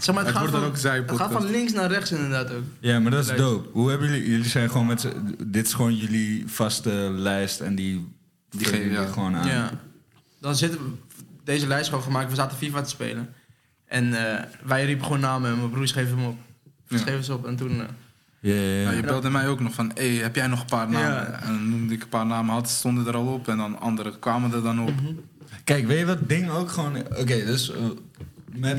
Zeg maar, het, gaat wordt dan van, ook het zijpodcast. gaat van links naar rechts inderdaad ook. Ja, maar dat is dope. Hoe hebben jullie... Jullie zijn gewoon met z'n- Dit is gewoon jullie vaste lijst en die... Die geven, geven jullie ja. gewoon aan. Ja. Dan zitten we deze lijst gewoon gemaakt. We zaten FIFA te spelen. En eh, wij riepen gewoon namen en mijn broers schreven hem op. Schreven ze op en toen... eh, Ja, ja, ja. Ja, je belde mij ook nog van, hey, heb jij nog een paar namen? Ja. En noemde ik een paar namen, had, stonden er al op. En dan anderen kwamen er dan op. Kijk, weet je wat het ding ook gewoon... Oké, dus eh, met...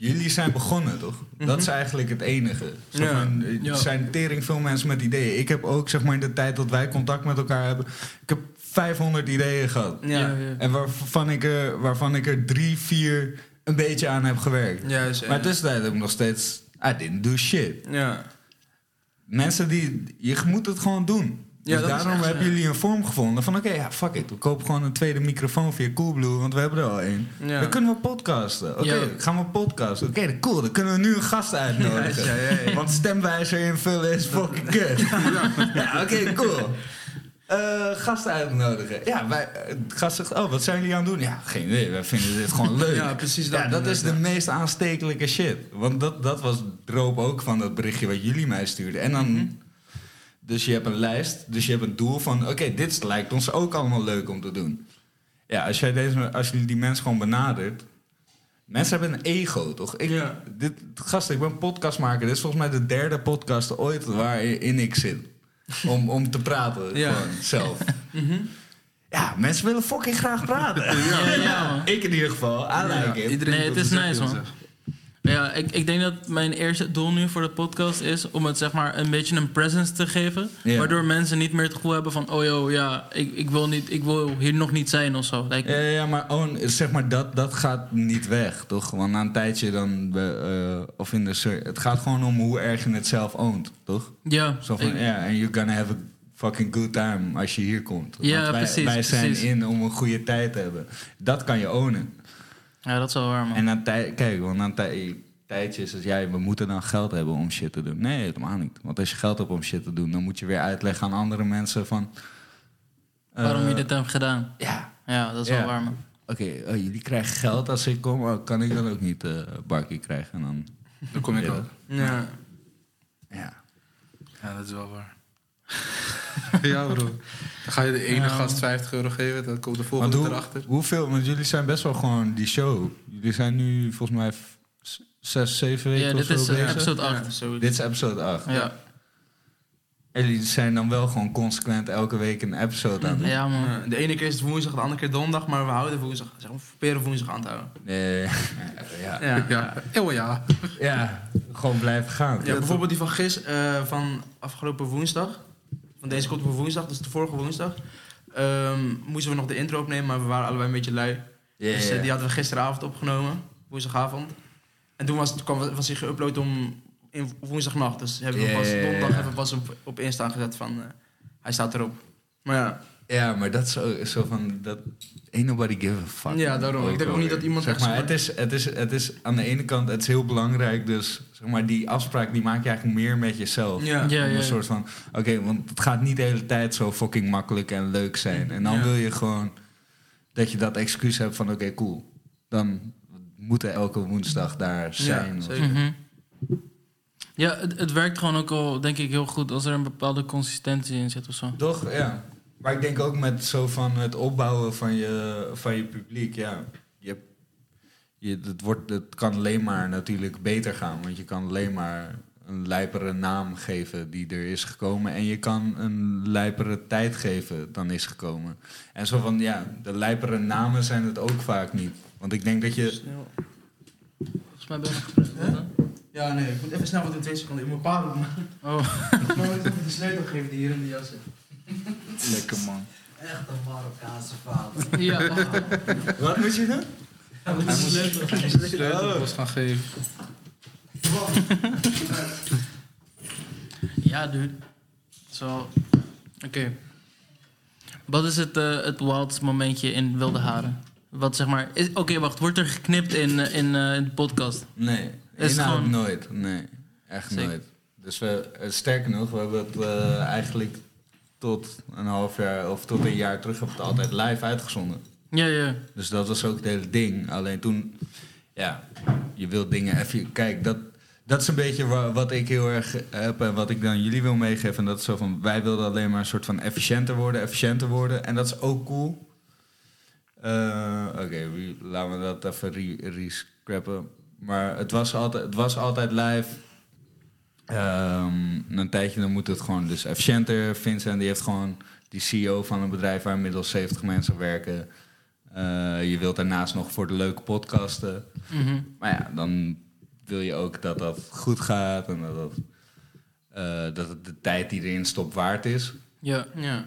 Jullie zijn begonnen, toch? Dat is eigenlijk het enige. Ja. Er zijn tering veel mensen met ideeën. Ik heb ook, zeg maar, in de tijd dat wij contact met elkaar hebben... Ik heb 500 ideeën gehad. ja. En waarvan ik, er, waarvan ik er drie, vier een beetje aan heb gewerkt. Juist, Maar tussentijd heb ik nog steeds... I didn't do shit. Ja. Mensen die... Je moet het gewoon doen. Ja, dus daarom echt hebben ja. jullie een vorm gevonden van... Oké, ja, fuck it. We kopen gewoon een tweede microfoon via Coolblue... want we hebben er al één. Ja. Dan kunnen we podcasten. Oké, gaan we podcasten. Oké, cool. Dan kunnen we nu een gast uitnodigen. Ja, ja, ja. Want stemwijzer invullen is fucking kut. ja, oké, cool. Eh gasten uitnodigen. Ja, wij, eh, gast zegt, oh, wat zijn jullie aan het doen? Ja, geen idee. Wij vinden dit gewoon leuk. Ja, precies dat. Ja, dat is de meest aanstekelijke shit. Want dat, dat was droop ook van dat berichtje wat jullie mij stuurden. En dan... Mhm. Dus je hebt een lijst, dus je hebt een doel van... oké, dit lijkt ons ook allemaal leuk om te doen. Ja, als, jij deze, als jullie die mensen gewoon benadert... Mensen hebben een ego, toch? Ik, Ja. dit, gast, ik ben een podcastmaker. Dit is volgens mij de derde podcast ooit waarin ik zit. Om, om te praten, Ja. gewoon, zelf. Ja, mensen willen fucking graag praten. Ja, ja, man. Ik in ieder geval, I like it. Iedereen Nee, het is nice, man. zeggen. Ja, ik, ik denk dat mijn eerste doel nu voor de podcast is om het zeg maar een beetje een presence te geven. Ja. Waardoor mensen niet meer het gevoel hebben van, oh joh, ja, ik, ik, wil niet, ik wil hier nog niet zijn of zo. Ja, ja, maar oh, zeg maar, dat, dat gaat niet weg, toch? Want na een tijdje dan... eh, of in de het gaat gewoon om hoe erg je het zelf oont, toch? ja, Zo van, ja, en you're gonna have a fucking good time als je hier komt. Ja, wij, precies, Wij zijn precies. in om een goede tijd te hebben. Dat kan je ownen. Ja, dat is wel waar, man. En na tijd, kijk, want na een tij- tijdje is het, ja, we moeten dan geld hebben om shit te doen. Nee, helemaal niet. Want als je geld hebt om shit te doen, dan moet je weer uitleggen aan andere mensen van... eh, Waarom je dit hebt gedaan. Ja, Ja, dat is Ja. wel waar, man. oké, oh, jullie krijgen geld als ik kom, oh, kan ik dan ook niet eh barkie krijgen? En dan, Dan kom ik Ja. ook. Ja. ja. Ja, dat is wel waar. Ja, bro. Dan ga je de ene Ja. gast 50 euro geven, dan komt de volgende hoe, erachter. hoeveel, want jullie zijn best wel gewoon die show. Jullie zijn nu volgens mij zes, zeven weken Ja, of dit zo is bezig. episode Ja, 8. zo. Dit is episode 8. Ja. En jullie zijn dan wel gewoon consequent elke week een episode aan het doen. ja, man. De ene keer is het woensdag, de andere keer donderdag, maar we houden woensdag. Zeg, we proberen woensdag aan te houden. Nee, ja. Ja. Ja, oh ja. ja, gewoon blijven gaan. Ja, bijvoorbeeld die van gis, eh, van afgelopen woensdag. Van deze komt op woensdag, dus de vorige woensdag. Ehm, moesten we nog de intro opnemen, maar we waren allebei een beetje lui. Dus eh, die hadden we gisteravond opgenomen, woensdagavond. En toen was, het, kwam, was hij geüpload om in woensdagnacht. Dus hebben we pas, donderdag hebben we pas op, op Insta gezet van... eh, hij staat erop. Maar ja, Ja, maar dat is zo, zo van... Dat, ain't nobody give a fuck. Ja, daarom. Ik denk ook niet dat iemand Zeg maar, het is, het, is, het is aan de ene kant het is heel belangrijk. Dus zeg maar, die afspraak die maak je eigenlijk meer met jezelf. Ja. Ja, een soort van... Oké, want het gaat niet de hele tijd zo fucking makkelijk en leuk zijn. En dan Ja. wil je gewoon dat je dat excuus hebt van... Oké, cool. Dan moeten elke woensdag daar zijn. zeker. Mhm. Ja, het, het werkt gewoon ook al, denk ik, heel goed als er een bepaalde consistentie in zit of zo. Toch, ja. Maar ik denk ook met zo van het opbouwen van je, van je publiek, ja. Je, hebt- je, het, wordt, het kan alleen maar natuurlijk beter gaan. Want je kan alleen maar een lijpere naam geven die er is gekomen. En je kan een lijpere tijd geven dan is gekomen. En zo van, ja, de lijpere namen zijn het ook vaak niet. Want ik denk dat je... Snel. Volgens mij ben gepresenteerd, Ja, nee, ik moet even snel wat in twee seconden. Ik moet doen. Oh. Ik moet even de sleutel geven die hier in de jas zit. Lekker man. Echt een Marokkaanse vader. Ja, Wat moet je doen? Hij moet de sleutelbos gaan geven. ja dude. Zo. Oké. Wat is het, eh het wildste momentje in Wilde Haren? Wat zeg maar... Oké, wacht. Wordt er geknipt in, eh, in, eh, in de podcast? Nee, Is het gewoon- nooit. Nee, echt Zeker. nooit. Dus we, sterker nog, we hebben het eh, eigenlijk tot een half jaar of tot een jaar terug hebben we het altijd live uitgezonden. Ja, ja. Dus dat was ook het hele ding. Alleen toen, ja, je wilt dingen even... Kijk, dat, dat is een beetje wa- wat ik heel erg heb en wat ik dan jullie wil meegeven. En dat is zo van, wij wilden alleen maar een soort van efficiënter worden, efficiënter worden. En dat is ook cool. Eh, Oké, laten we dat even re- rescrappen. Maar het was altijd, het was altijd live. Ehm, een tijdje dan moet het gewoon dus efficiënter. Vincent die heeft gewoon die CEO van een bedrijf waar inmiddels 70 mensen werken. Eh, je wilt daarnaast nog voor de leuke podcasten. Mhm. Maar ja, dan wil je ook dat dat goed gaat en dat, dat, eh, dat het de tijd die erin stopt waard is. Ja. ja.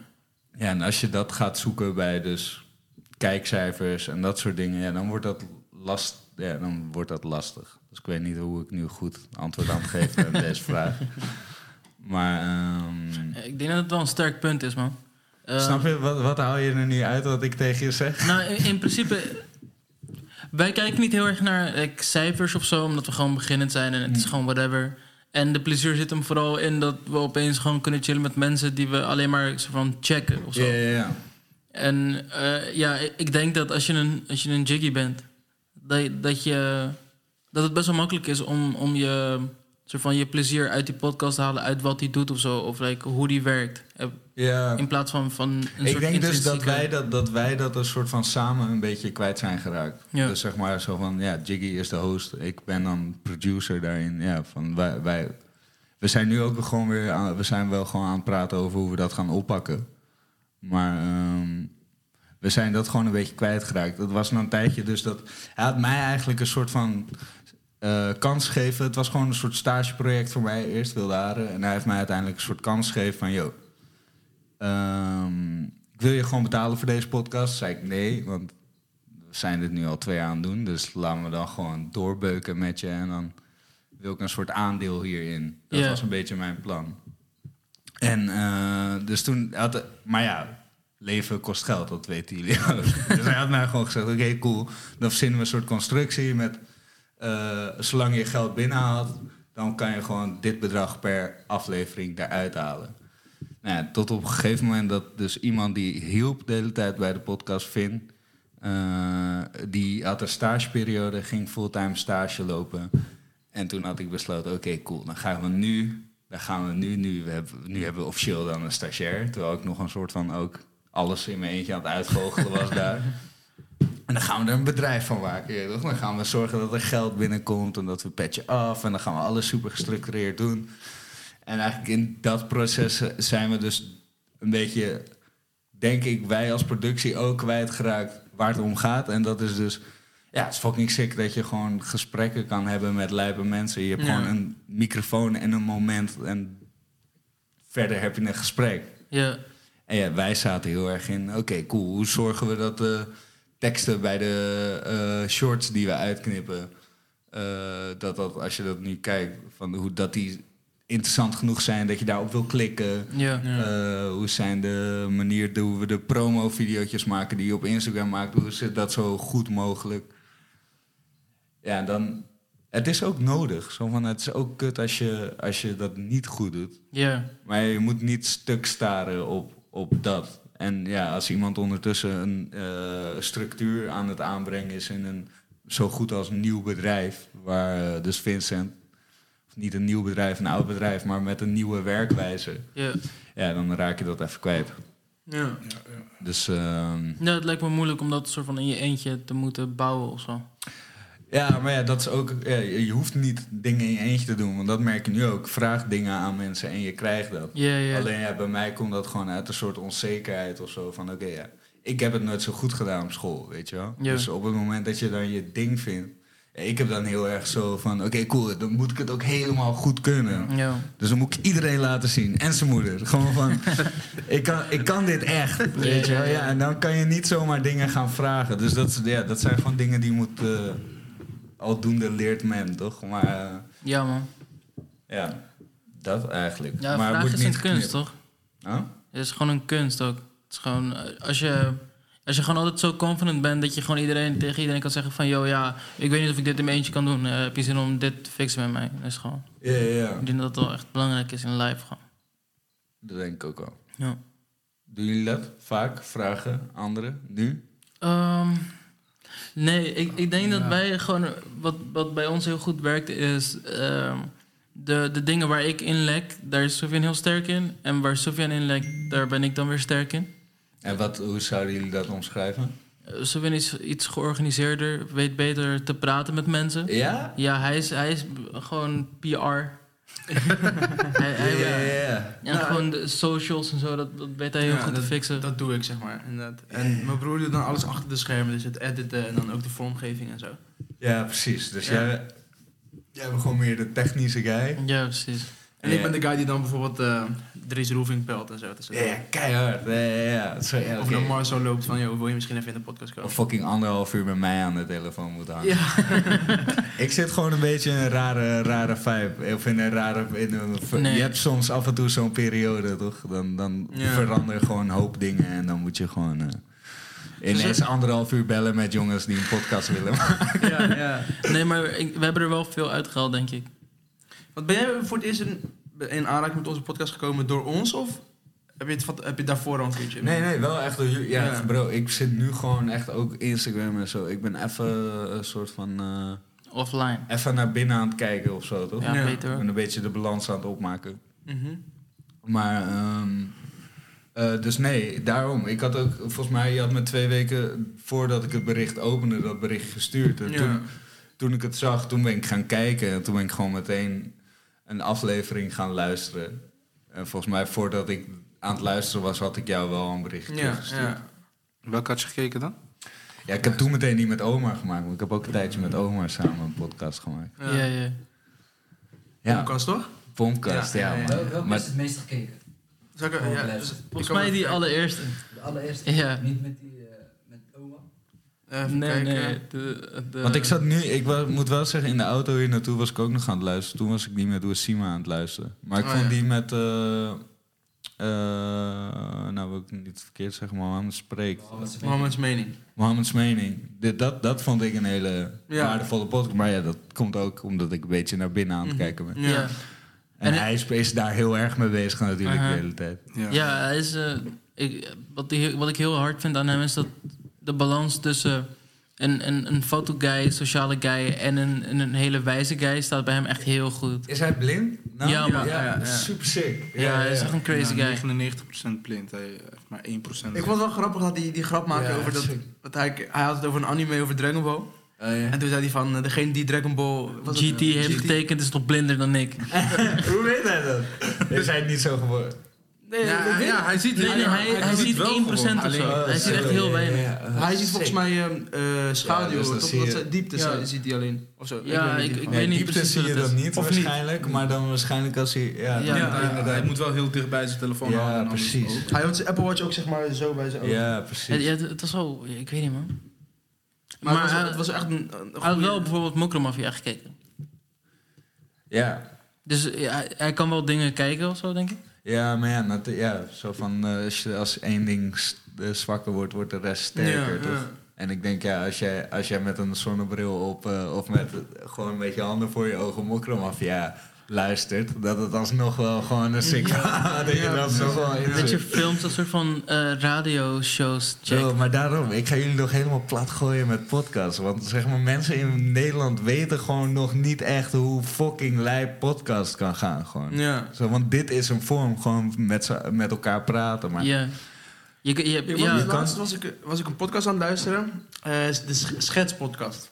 Ja, en als je dat gaat zoeken bij dus kijkcijfers en dat soort dingen, ja, dan wordt dat last, ja, dan wordt dat lastig. Dus ik weet niet hoe ik nu goed antwoord aan het geven aan deze vraag. Maar ehm, Ik denk dat het wel een sterk punt is, man. Eh, snap je, wat, wat haal je er nu uit wat ik tegen je zeg? Nou, in, in principe... Wij kijken niet heel erg naar like, cijfers of zo, omdat we gewoon beginnend zijn en het is gewoon whatever. En de plezier zit hem vooral in dat we opeens gewoon kunnen chillen met mensen die we alleen maar soort van checken of zo. Ja, ja, ja. En eh, ja, ik denk dat als je een, als je een jiggy bent, dat, dat, je, dat het best wel makkelijk is om, om je, soort van je plezier uit die podcast te halen, uit wat hij doet of zo, of like, hoe die werkt. Eh, ja. In plaats van, van een Ik soort denk dus dat wij dat, dat wij dat een soort van samen een beetje kwijt zijn geraakt. Ja. Dus zeg maar zo van, ja, Jiggy is de host, ik ben dan producer daarin. Ja, van wij, wij, we zijn nu ook gewoon weer aan, we zijn wel gewoon aan het praten over hoe we dat gaan oppakken. Maar ehm, we zijn dat gewoon een beetje kwijtgeraakt. Dat was nou een tijdje, dus dat hij had mij eigenlijk een soort van eh, kans gegeven. Het was gewoon een soort stageproject voor mij. Eerst wilde haren en hij heeft mij uiteindelijk een soort kans gegeven van, yo, Ehm, ik wil je gewoon betalen voor deze podcast. Zei ik nee, want we zijn dit nu al twee jaar aan het doen. Dus laten we dan gewoon doorbeuken met je. En dan wil ik een soort aandeel hierin. Dat was een beetje mijn plan. En eh, dus toen had... Maar ja, leven kost geld, dat weten jullie ook. dus hij had mij gewoon gezegd, oké, cool. Dan verzinnen we een soort constructie met... eh, zolang je geld binnenhaalt, dan kan je gewoon dit bedrag per aflevering eruit halen. Nou tot op een gegeven moment dat dus iemand die hielp de hele tijd bij de podcast, Finn, eh, die had een stageperiode, ging fulltime stage lopen. En toen had ik besloten, oké, cool, dan gaan we nu, dan gaan we nu, nu, we hebben, nu hebben we officieel dan een stagiair. Terwijl ik nog een soort van ook alles in mijn eentje aan het uitvogelen was daar. En dan gaan we er een bedrijf van maken. toch? Dan gaan we zorgen dat er geld binnenkomt en dat we patchen af. En dan gaan we alles super gestructureerd doen. En eigenlijk in dat proces zijn we dus een beetje, denk ik, wij als productie ook kwijtgeraakt waar het om gaat. En dat is dus, ja, het is fucking sick dat je gewoon gesprekken kan hebben met lijpe mensen. Je hebt Ja. gewoon een microfoon en een moment en verder heb je een gesprek. Ja, En ja, wij zaten heel erg in, oké, cool, hoe zorgen we dat de teksten bij de eh, shorts die we uitknippen, eh, dat dat, als je dat nu kijkt, van hoe dat die interessant genoeg zijn dat je daarop wil klikken. ja. Eh, hoe zijn de manier hoe we de promo-video's maken die je op Instagram maakt, hoe zit dat zo goed mogelijk? Ja, dan. Het is ook nodig. Zo van, het is ook kut als je, als je dat niet goed doet. ja. Maar je moet niet stuk staren op, op dat. En ja, als iemand ondertussen een eh, structuur aan het aanbrengen is in een zo goed als nieuw bedrijf, waar eh, dus Vincent, of niet een nieuw bedrijf, een oud bedrijf, maar met een nieuwe werkwijze, ja. ja, dan raak je dat even kwijt. ja. Dus ehm, Ja, het lijkt me moeilijk om dat soort van in je eentje te moeten bouwen of zo. Ja, maar ja, dat is ook, ja, je je hoeft niet dingen in je eentje te doen, want dat merk je nu ook. Vraag dingen aan mensen en je krijgt dat. Alleen ja, bij mij komt dat gewoon uit een soort onzekerheid of zo. Van oké, ja, ik heb het nooit zo goed gedaan op school, weet je wel. Dus op het moment dat je dan je ding vindt... ja, ik heb dan heel erg zo van, oké, cool, dan moet ik het ook helemaal goed kunnen. Dus dan moet ik iedereen laten zien. En zijn moeder. Gewoon van, ik kan, ik kan dit echt, weet je wel. Ja, en dan kan je niet zomaar dingen gaan vragen. Dus dat, ja, dat zijn gewoon dingen die moet... eh, aldoende leert men, toch? Maar eh, ja, man. ja, dat eigenlijk. Ja, maar het vraag is een niet kunst, geknipt. toch? Huh? Het is gewoon een kunst ook. Het is gewoon, eh, als je, als je gewoon altijd zo confident bent dat je gewoon iedereen, tegen iedereen kan zeggen van... Yo, ja, ik weet niet of ik dit in mijn eentje kan doen. Eh, heb je zin om dit te fixen met mij? Dat is gewoon... Ja, ja, ja. Ik denk dat het wel echt belangrijk is in live gewoon. Dat denk ik ook wel. Ja. Doen jullie dat vaak? Vragen anderen? Nu? Ehm, Nee, ik, ik denk dat wij gewoon... Wat, wat bij ons heel goed werkt is... ehm, de, de dingen waar ik in lek, daar is Sofian heel sterk in. En waar Sofian in lekt, daar ben ik dan weer sterk in. En wat, hoe zouden jullie dat omschrijven? Eh, Sofian is iets georganiseerder, weet beter te praten met mensen. Ja? Ja, hij is, hij is gewoon PR. hij, hij, Ja, ja, ja. En gewoon de socials en zo, dat, dat weet hij heel Ja, goed dat, te fixen. Dat doe ik, zeg maar. Inderdaad. En mijn broer doet dan alles achter de schermen. Dus het editen en dan ook de vormgeving en zo. Ja, precies. Dus Ja. jij, jij bent gewoon meer de technische guy. Ja, precies. En Ja. ik ben de guy die dan bijvoorbeeld eh Dries Roefing pelt en zo. Dus, Ja, ja, keihard. Ja, ja, Of naar Marcel loopt van, joh, wil je misschien even in de podcast komen? Of fucking anderhalf uur met mij aan de telefoon moeten hangen. Ja. Ik zit gewoon een beetje in een rare, rare vibe. Of in een rare... In een, Nee. Je hebt soms af en toe zo'n periode, toch? Dan, dan Ja. veranderen gewoon een hoop dingen. En dan moet je gewoon... eh, ineens anderhalf uur bellen met jongens die een podcast willen maken. ja, ja. Nee, maar ik- we hebben er wel veel uitgehaald, denk ik. Want ben jij voor het eerst in, in aanraking met onze podcast gekomen door ons? Of heb je het, van- heb je daarvoor al een keertje? Nee, nee, wel echt door jullie. Ja, Ja. bro, ik zit nu gewoon echt ook Instagram en zo. Ik ben even een soort van... eh, Offline. even naar binnen aan het kijken of zo, toch? Ja, Ja. beter ben een beetje de balans aan het opmaken. Mhm. Maar, ehm, eh, dus nee, daarom. Ik had ook, volgens mij, je had me twee weken voordat ik het bericht opende, dat bericht gestuurd. En Ja. toen, toen ik het zag, toen ben ik gaan kijken. En toen ben ik gewoon meteen een aflevering gaan luisteren. En volgens mij, voordat ik aan het luisteren was, had ik jou wel een bericht Ja, ja. Welke had je gekeken dan? Ja, ik heb toen meteen die met Omar gemaakt. Maar ik heb ook een tijdje met Omar samen een podcast gemaakt. Ja. Ja, ja. Ja, Podcast, toch? podcast, ja, Ja, ja, ja. man. Wel- Welke Maar- is het meest gekeken? Zal ik, ja, dus- Volgens mij die allereerste. De allereerste? Ja. Niet met die, oma? Even Nee, kijken. nee. De, de, Want ik zat nu, ik wa- moet wel zeggen, in de auto hier naartoe was ik ook nog aan het luisteren. Toen was ik die met Ouassima aan het luisteren. Maar ik Oh, vond ja. die met, eh, eh, nou wil ik niet verkeerd zeggen, maar Mohammed spreekt. Mohammed's mening. Mohammed's mening. Dit, dat, dat vond ik een hele Ja. waardevolle podcast. Maar ja, dat komt ook omdat ik een beetje naar binnen aan het Mhm. kijken ben. Ja. Ja. En, En- hij is, is daar heel erg mee bezig natuurlijk de hele tijd. Ja, hij is, eh, ik, wat, die, wat ik heel hard vind aan hem is dat de balans tussen een, een, een fotoguy, sociale guy en een, en een hele wijze guy staat bij hem echt heel goed. Is hij blind? Nou, Ja, man. Ja, ja, ja. super sick. Ja, hij is echt een crazy Ja, guy. 99% blind, hij heeft maar 1%. Ik vond het wel grappig dat hij die grap maakte Ja, over dat... hij, hij had het over een anime over Dragon Ball. En toen zei hij van, eh, degene die Dragon Ball... het, GT heeft getekend is nog blinder dan ik. Hoe weet hij dat? Is hij niet zo geworden? Nee, ja, ja, hij ziet Nee, nee, hij, hij, ziet 1% wel of gewoon. zo. Alleen- hij ziet echt heel weinig. Hij ziet volgens mij eh, eh, schaduw, Ja, dus dat. Dat diepte Ja. ziet hij alleen. Of zo. Ja, weet ik- niet. ik Nee, weet niet diepte precies zie je dat niet Of niet? waarschijnlijk, maar dan waarschijnlijk als hij... Ja, Ja, dan- Ja, hij, inderdaad. hij moet wel heel dicht bij zijn telefoon Ja, houden. en anders precies. ook. Hij houdt zijn Apple Watch ook zeg maar zo bij zijn ogen. Ja, Ja, precies. ja, het, was wel, ik weet niet man. Maar, Maar het, was, echt een, Hij had wel bijvoorbeeld Mokromafia gekeken. Ja. Dus ja, hij, hij kan wel dingen kijken of zo, denk ik. Ja, maar ja, ja zo van eh, als, je, als één ding eh, zwakker wordt, wordt de rest sterker, Ja, toch? ja. En ik denk, ja, als jij, als jij met een zonnebril op eh, of met gewoon een beetje handen voor je ogen mokromafia luistert, dat het alsnog wel gewoon een sick dat je Ja, dat in Dat je zit. films, een soort van eh radioshows check. Zo, maar daarom, ik ga jullie nog helemaal plat gooien met podcasts. Want zeg maar, mensen in Nederland weten gewoon nog niet echt hoe fucking lijp podcast kan gaan. Gewoon. Ja. Zo, want dit is een vorm, gewoon met, met elkaar praten. Maar Ja. Je, je, Ik ja, was, laatst was ik, was ik een podcast aan het luisteren. eh, de Sch- Schetspodcast.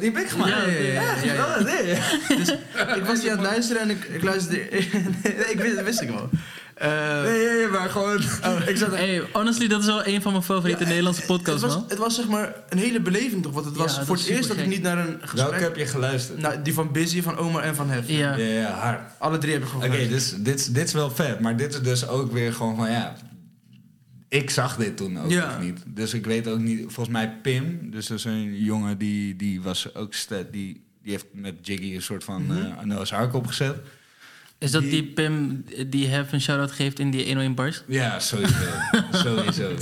Die heb ik gemaakt. Ja, ja, ja, ja, ja. Oh, nee. Ik was die aan het luisteren en ik, ik luisterde... nee, ik wist, dat wist ik wel. Eh, Nee, nee, nee, maar gewoon... ik zat Hey, honestly, dat is wel een van mijn favoriete Ja, Nederlandse het podcasts, was, man. het was zeg maar een hele beleving toch? Want het was voor het eerst dat ik niet naar een gesprek... Welke heb je geluisterd? Nou, die van Busy, van Omar en van Hef. Ja. Ja, ja, hard. Alle drie heb ik Oké, gewoon geluisterd. dus dit, dit is wel vet. Maar dit is dus ook weer gewoon van, ja... Ik zag dit toen ook Ja. nog niet. Dus ik weet ook niet... Volgens mij Pim, dus dat is een jongen die, die was ook... Die, die heeft met Jiggy een soort van eh een Noah's Ark opgezet. Is dat Die- die Pim die Hef een shout-out geeft in die 101 bars? Ja, sowieso. sowieso.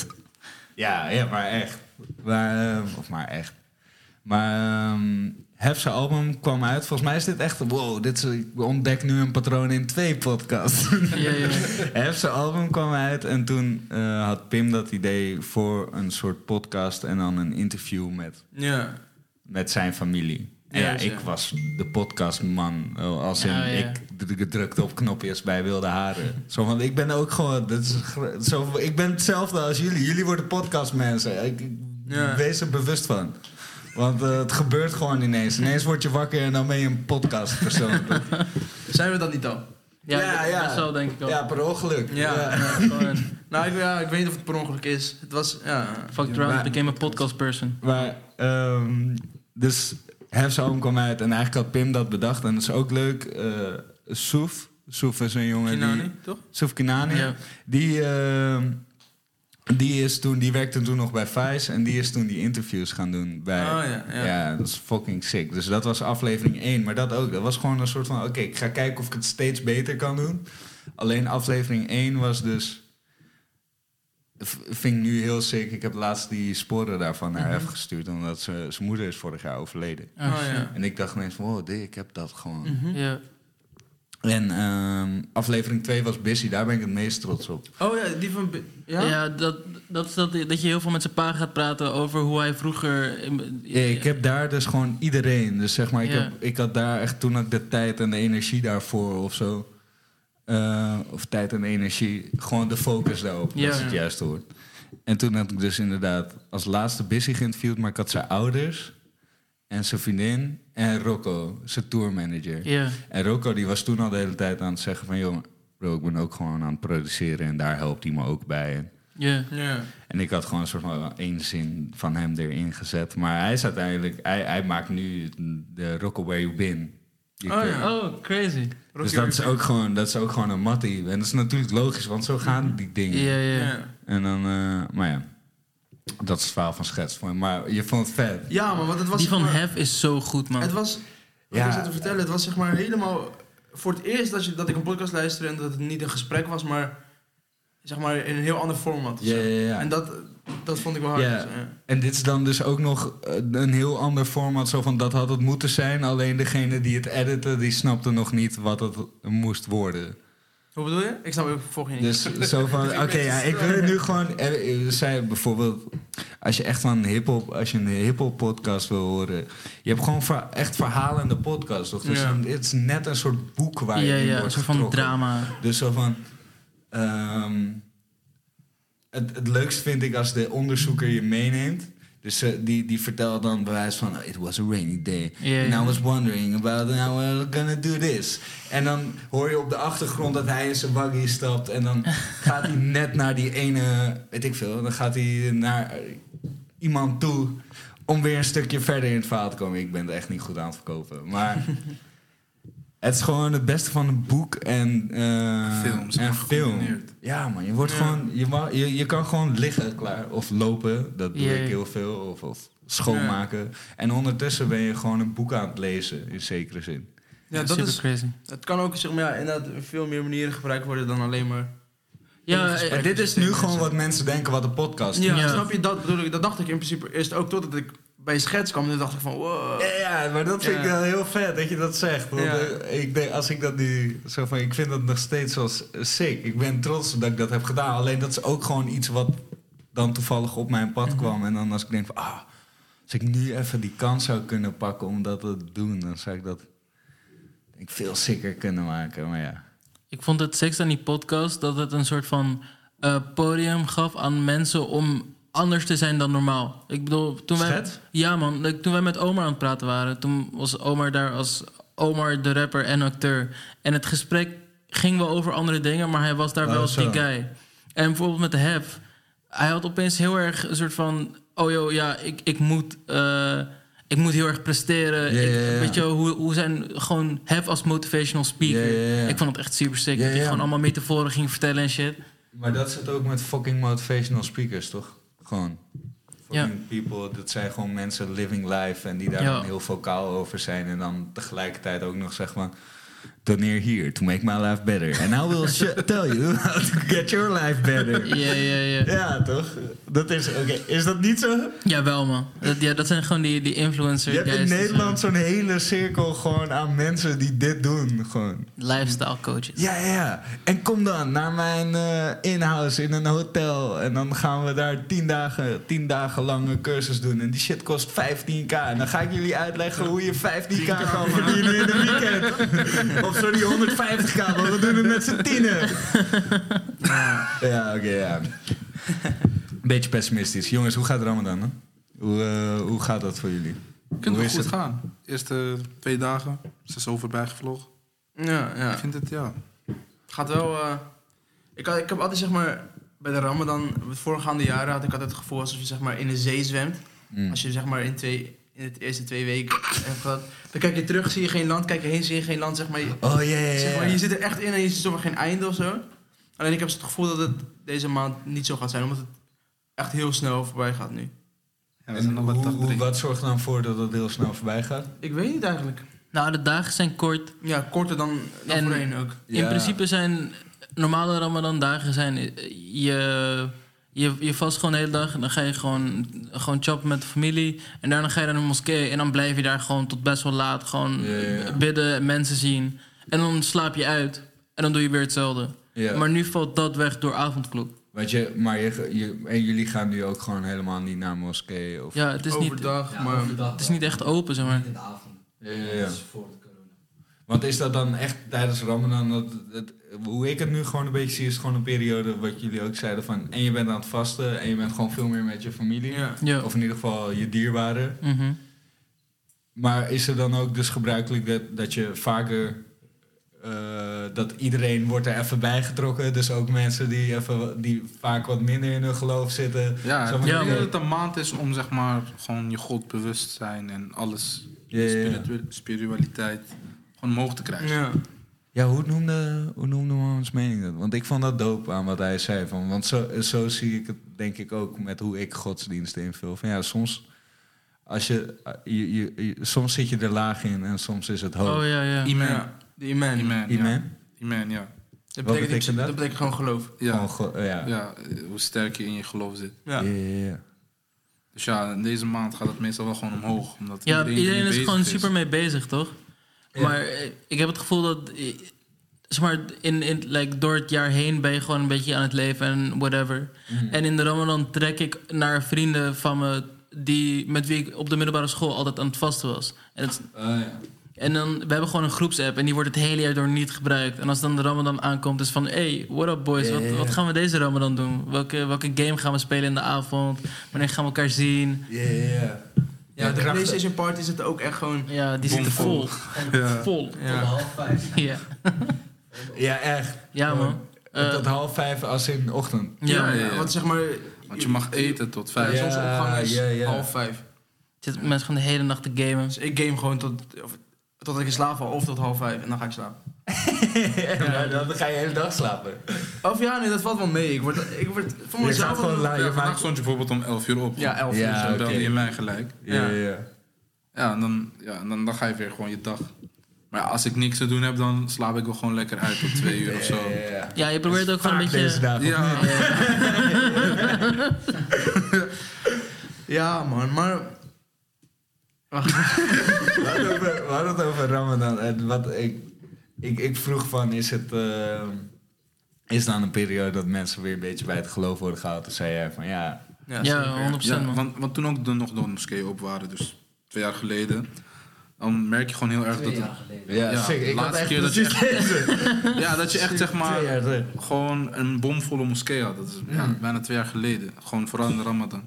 Ja, ja, maar echt. Maar, ehm, of maar echt. Maar ehm, Hef zijn album kwam uit. Volgens mij is dit echt... Wow, dit is, ik ontdek nu een patroon in twee podcasts. Ja, ja. Hef zijn album kwam uit. En toen eh, had Pim dat idee voor een soort podcast... en dan een interview met, Ja. met zijn familie. En ja, ik was de podcastman. eh, Als in, Ja, ja. ik drukte op knopjes bij Wilde Haren. Zo van, ik ben ook gewoon... Dat is, zo, ik ben hetzelfde als jullie. Jullie worden podcastmensen. Ik, ik Ja. Wees er bewust van. Want eh, het gebeurt gewoon ineens. Ineens word je wakker en dan ben je een podcastpersoon. Zijn we dat niet al? Ja, Ja, dat- ja. zou denk ik ook. ja, per ongeluk. Ja. Nou, ik, ja, ik weet niet of het per ongeluk is. Het was, ja... fucked around, became a podcast person. Maar, ehm, dus Hef zijn album kwam uit en eigenlijk had Pim dat bedacht. En dat is ook leuk. eh Soef. Soef is een jongen Kinani, die... toch? Soef Kinani. Ja. Die, ehm, die, is toen, die werkte toen nog bij Vice. En die is toen die interviews gaan doen bij... Oh, ja, ja. ja, dat is fucking sick. Dus dat was aflevering 1. Maar dat ook. Dat was gewoon een soort van... Oké, ik ga kijken of ik het steeds beter kan doen. Alleen aflevering 1 was dus... v- Vind ik nu heel sick. Ik heb laatst die sporen daarvan naar Mhm. Hef gestuurd. Omdat ze- zijn moeder is vorig jaar overleden. Oh, ja. En ik dacht ineens van... Wow, dit, ik heb dat gewoon. Mhm. Ja. En ehm, aflevering 2 was Busy. Daar ben ik het meest trots op. Oh ja, die van... Ja? Ja, dat, dat is dat, dat je heel veel met zijn pa gaat praten over hoe hij vroeger... Ja, ik heb daar dus gewoon iedereen. Dus zeg maar, ik, Ja. heb, ik had daar echt toen ook de tijd en de energie daarvoor of zo. Eh, of tijd en energie. Gewoon de focus daarop. Ja. Dat is het juiste woord. En toen had ik dus inderdaad als laatste Busy geïnterviewd. Maar ik had zijn ouders en zijn vriendin en Rocco, zijn tourmanager. Ja. En Rocco die was toen al de hele tijd aan het zeggen van... joh, bro, ik ben ook gewoon aan het produceren en daar helpt hij me ook bij. En Ja. Ja. en ik had gewoon een soort van één zin van hem erin gezet. Maar hij is uiteindelijk... Hij, hij maakt nu de Rocco Where You Been. Die Oh ja. Oh, crazy. Dus dat is, ook gewoon, dat is ook gewoon een mattie. En dat is natuurlijk logisch, want zo gaan die dingen. Ja, ja. Ja. En dan... eh, maar ja, dat is het verhaal van Schets. Maar je vond het vet. Ja, maar want het was... Die van maar- Hef is zo goed, man. Het was... Wat Ja. ik zat te vertellen, het was zeg maar helemaal... Voor het eerst dat, je, dat ik een podcast luisterde en dat het niet een gesprek was, maar... Zeg maar in een heel ander format. Ja, ja, ja. En dat, dat vond ik wel hard. Ja. dus, ja. En dit is dan dus ook nog eh, een heel ander format. Zo van, dat had het moeten zijn. Alleen degene die het editen, die snapte nog niet wat het moest worden. Hoe bedoel je? Ik snap ook volg je niet. Dus zo van, oké, ja, ik wil het nu gewoon... eh, eh, Zij bijvoorbeeld, als je echt van een hip-hop, als je een hip-hop podcast wil horen, je hebt gewoon ver- echt verhalende podcast, toch? Dus Ja. het is net een soort boek waar je ja, in ja, een soort van drama. Dus zo van. ehm, het, het leukst vind ik als de onderzoeker je meeneemt. Dus eh, die, die vertelt dan bewijs van... It was a rainy day. And. I was wondering about how we're gonna do this. En dan hoor je op de achtergrond dat hij in zijn buggy stapt. En dan gaat hij net naar die ene... Weet ik veel. Dan gaat hij naar iemand toe... om weer een stukje verder in het verhaal te komen. Ik ben het echt niet goed aan het verkopen. Maar... Het is gewoon het beste van een boek en, eh Films, en film. Ja, man. Je, wordt Ja. gewoon, je, ma- je, je kan gewoon liggen klaar. Of lopen. Dat doe ik heel veel. Of, of schoonmaken. En ondertussen ben je gewoon een boek aan het lezen. In zekere zin. ja, dat super is, crazy. het kan ook zeg maar, ja, inderdaad veel meer manieren gebruikt worden dan alleen maar... Ja, eh, En dit is nu gewoon wat mensen denken wat een podcast is. Ja, Ja. snap je? Dat bedoel ik. Dat dacht ik in principe eerst ook totdat ik bij schets kwam. En dacht ik van, wow. Ja, ja, maar dat vind ik Ja. wel heel vet dat je dat zegt. Want Ja. eh, ik denk, als ik dat nu zo van, ik vind dat nog steeds als sick. Ik ben trots dat ik dat heb gedaan. Alleen dat is ook gewoon iets wat dan toevallig op mijn pad kwam. En dan als ik denk van, ah, als ik nu even die kans zou kunnen pakken om dat te doen, dan zou ik dat denk ik, veel sicker kunnen maken. Maar ja. Ik vond het seks aan die podcast dat het een soort van eh, podium gaf aan mensen om anders te zijn dan normaal. Ik bedoel, toen wij, ja man, toen wij met Omar aan het praten waren, toen was Omar daar als Omar de rapper en acteur. En het gesprek ging wel over andere dingen, maar hij was daar Oh, wel zo. die guy. En bijvoorbeeld met de Hef, hij had opeens heel erg een soort van, oh joh, ja, ik, ik moet. eh, ik moet heel erg presteren. Ik-. Weet je hoe, hoe zijn gewoon Hef als motivational speaker. Ik vond het echt super sick. Dat hij gewoon allemaal metaforen ging vertellen en shit. Maar dat zit ook met fucking motivational speakers, toch? Gewoon. Fucking people, dat zijn gewoon mensen living life en die daar Ja. heel vocaal over zijn. En dan tegelijkertijd ook nog zeg maar. Doneer hier to make my life better. And I will tell you how to get your life better. Ja, ja, ja. Ja, toch? Dat is, oké. Is dat niet zo? Jawel, man. Dat, ja, dat zijn gewoon die, die influencers. Je hebt in Nederland zo'n hele cirkel gewoon aan mensen die dit doen. Gewoon. Lifestyle coaches. Ja, ja, ja. En kom dan naar mijn eh in-house in een hotel. En dan gaan we daar tien dagen, tien dagen lang een cursus doen. En die shit kost 15k. En dan ga ik jullie uitleggen hoe je 15k kan verdienen in een weekend. of sorry, 150k, want we doen het met z'n tienen. Ja, oké, ja. Beetje pessimistisch. Jongens, hoe gaat Ramadan? Hè? Hoe, eh, hoe gaat dat voor jullie? Kunt Hoe is goed het? gaan. Eerste twee dagen, ze is zo voorbij gevlogen. Ja, ja. Ik vind het, ja. gaat wel. eh, ik, had, ik heb altijd zeg maar. Bij de Ramadan, de voorgaande jaren had ik altijd het gevoel alsof je zeg maar in de zee zwemt. Mm. Als je zeg maar in, twee, in de eerste twee weken gehad. Dan kijk je terug, zie je geen land. Kijk je heen, zie je geen land. Zeg maar, je, Oh, ja. zeg maar, je zit er echt in en je ziet zomaar geen einde of zo. Alleen ik heb het gevoel dat het deze maand niet zo gaat zijn. Omdat het echt heel snel voorbij gaat nu. Ja, En hoe, wat zorgt er dan voor dat het heel snel voorbij gaat? Ik weet niet eigenlijk. Nou, de dagen zijn kort. Ja, korter dan, dan En- voorheen ook. In Ja. principe zijn normale Ramadan-dagen zijn eh, je, je, je vast gewoon de hele dag en dan ga je gewoon, gewoon choppen met de familie. En daarna ga je naar de moskee en dan blijf je daar gewoon tot best wel laat gewoon Ja, ja, ja. bidden, mensen zien. En dan slaap je uit en dan doe je weer hetzelfde. Ja. Maar nu valt dat weg door avondklok. Want je, maar je, je, en jullie gaan nu ook gewoon helemaal niet naar moskee? Of... Ja, het is, niet, Overdag, Ja, maar... overdag het is niet echt open, zeg maar. Niet in de avond. Ja, ja, ja. Dat is voor de corona. Want is dat dan echt tijdens Ramadan, dat, dat, hoe ik het nu gewoon een beetje zie, is gewoon een periode wat jullie ook zeiden van, en je bent aan het vasten en je bent gewoon veel meer met je familie, Ja. Ja. of in ieder geval je dierbaren. Mhm. Maar is er dan ook dus gebruikelijk dat, dat je vaker, eh, dat iedereen wordt er even bijgetrokken, dus ook mensen die, even, die vaak wat minder in hun geloof zitten. Ja, Zo ik denk dat het een maand is om zeg maar gewoon je God bewust zijn en alles, spiritualiteit, gewoon omhoog te krijgen. Ja. Ja, hoe noemde, hoe noemde Mohamed's mening dat? Want ik vond dat dope aan wat hij zei. Van, want zo, zo zie ik het denk ik ook met hoe ik godsdiensten invul. Van ja, soms, als je, je, je, je- soms zit je er laag in en soms is het hoog. Oh ja, ja. Iman. Ja, de iman. Iman, ja. Iman? Ja. Dat Wat betekent, dat? dat betekent gewoon geloof. Ja. Gewoon go- ja. ja, eh, hoe sterk je in je geloof zit. Ja. Ja, ja, ja. Dus ja, in deze maand gaat het meestal wel gewoon omhoog. Omdat Ja, iedereen, is gewoon super mee bezig, toch? Maar eh, ik heb het gevoel dat... eh, Zeg maar, in, in, like, door het jaar heen ben je gewoon een beetje aan het leven en whatever. Mhm. En in de Ramadan trek ik naar vrienden van me... Die, met wie ik op de middelbare school altijd aan het vasten was. En, het, Oh, ja. en dan, we hebben gewoon een groepsapp en die wordt het hele jaar door niet gebruikt. En als dan de Ramadan aankomt, is van... Hey, what up boys, wat, wat gaan we deze Ramadan doen? Welke, welke game gaan we spelen in de avond? Wanneer gaan we elkaar zien? Ja, ja, ja. Ja, de PlayStation Party zit ook echt gewoon... Ja, die zitten vol. Vol. Tot half vijf. Ja, Ja, echt. ja man. Eh, Tot half vijf als in de ochtend. ja, Ja, ja, ja. want zeg maar... Want je mag eten tot vijf. Ja. soms opgang is ja, ja. half vijf. Zitten mensen gewoon de hele nacht te gamen. Dus ik game gewoon tot, of, tot ik in slaap val of tot half vijf en dan ga ik slapen. Ja, dan ga je de hele dag slapen. Of ja, nee, dat valt wel mee. Ik word, ik word voor Je mezelf... gaat gewoon la- Ja, je vandaag stond je bijvoorbeeld om 11 uur op. Ja, elf Ja, uur. Zo oké. belde je mij gelijk. Ja, ja, ja. Ja, en dan, ja, en dan, dan ga je weer gewoon je dag. Maar ja, als ik niks te doen heb, dan slaap ik wel gewoon lekker uit tot twee uur of zo. Ja, ja, ja. Ja, je probeert ook gewoon een beetje... Ja, Ja, man, maar... Over, we hadden het over Ramadan. En wat ik, ik, ik vroeg van, is het... eh, is dan een periode dat mensen weer een beetje bij het geloof worden gehaald? Toen zei jij van, ja... Ja, zeker. 100% ja man. want, want toen ook de, nog de moskeeën op waren, dus twee jaar geleden. Dan merk je gewoon heel erg dat Twee het, jaar geleden. Ja, Ja, zeker. Ik laatste echt keer dat je deze. ja, dat je echt zeg maar gewoon een bomvolle moskee had. Dat is ja, Mm. bijna twee jaar geleden. Gewoon vooral in de Ramadan.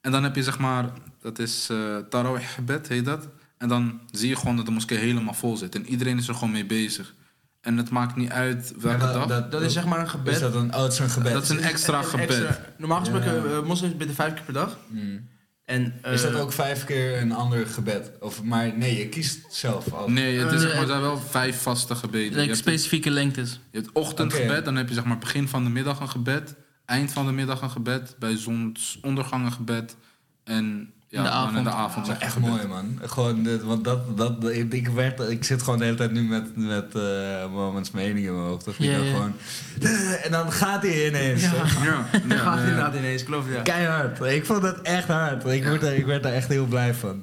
En dan heb je zeg maar, dat is eh Tarawih gebed, heet dat. En dan zie je gewoon dat de moskee helemaal vol zit. En iedereen is er gewoon mee bezig. En het maakt niet uit welke Ja, dag. Dat is zeg maar een gebed. Is dat een, oh, het is een gebed? Dat is een extra Een gebed. extra- normaal gesproken, Ja. eh, moslims bidden vijf keer per dag. Mm. En, Is dat eh, ook vijf keer een ander gebed? Of, maar nee, je kiest zelf al. Nee, het is, zeg maar, er zijn wel vijf vaste gebeden. Like je, hebt het, specifieke lengtes. je hebt ochtendgebed, dan heb je zeg maar begin van de middag een gebed. Eind van de middag een gebed. Bij zonsondergang een gebed. En Ja, de dan avond. in de avond. Dat is echt mooi, man. Gewoon, dit- want dat, dat, ik, werd, ik zit gewoon de hele tijd nu met, met eh Moments mening in mijn hoofd. Of Ja, dan ja. gewoon... En dan gaat hij ineens. Ja. Ja, Dan gaat ja, hij ja. inderdaad ineens, klopt ja. Keihard. Ik vond dat echt hard. Ik, word er, ik werd daar echt heel blij van.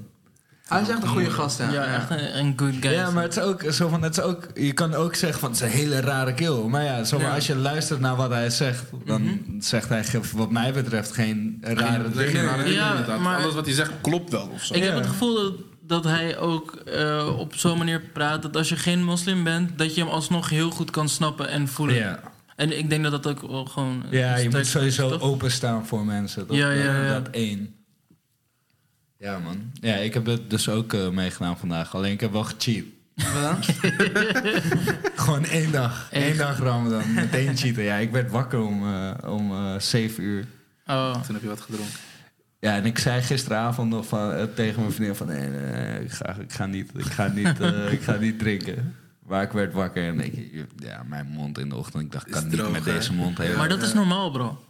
Hij is echt een goede gast, ja. Ja, echt een, een good guy. Ja, maar het is ook zo van, het is ook, je kan ook zeggen van het is een hele rare kill. Maar ja, zo van, Ja. als je luistert naar wat hij zegt, dan zegt hij wat mij betreft geen rare Geen- dingen. geen rare dingen, Ja, inderdaad. maar- Alles wat hij zegt klopt wel of zo. Ik heb het gevoel dat, dat hij ook eh, op zo'n manier praat dat als je geen moslim bent, dat je hem alsnog heel goed kan snappen en voelen. Ja. En ik denk dat dat ook wel gewoon. Ja, je sterk moet sowieso openstaan voor mensen. toch? Ja, ja, Dat- ja. Dat één. Ja, man. Ja, ik heb het dus ook eh, meegedaan vandaag. Alleen ik heb wel gecheat. Gewoon één dag. Eén dag Ramadan. Meteen cheaten. Ja, ik werd wakker om, eh, om eh, zeven uur. Oh. Toen heb je wat gedronken. Ja, en ik zei gisteravond nog van, tegen mijn vriendin van... Nee, nee, nee, ik, ga, ik, ga niet, ik, ga niet, eh, ik ga niet drinken. Maar ik werd wakker en ik, ja, mijn mond in de ochtend. Ik dacht, ik kan niet met hè? deze mond heen. Maar dat is normaal, bro.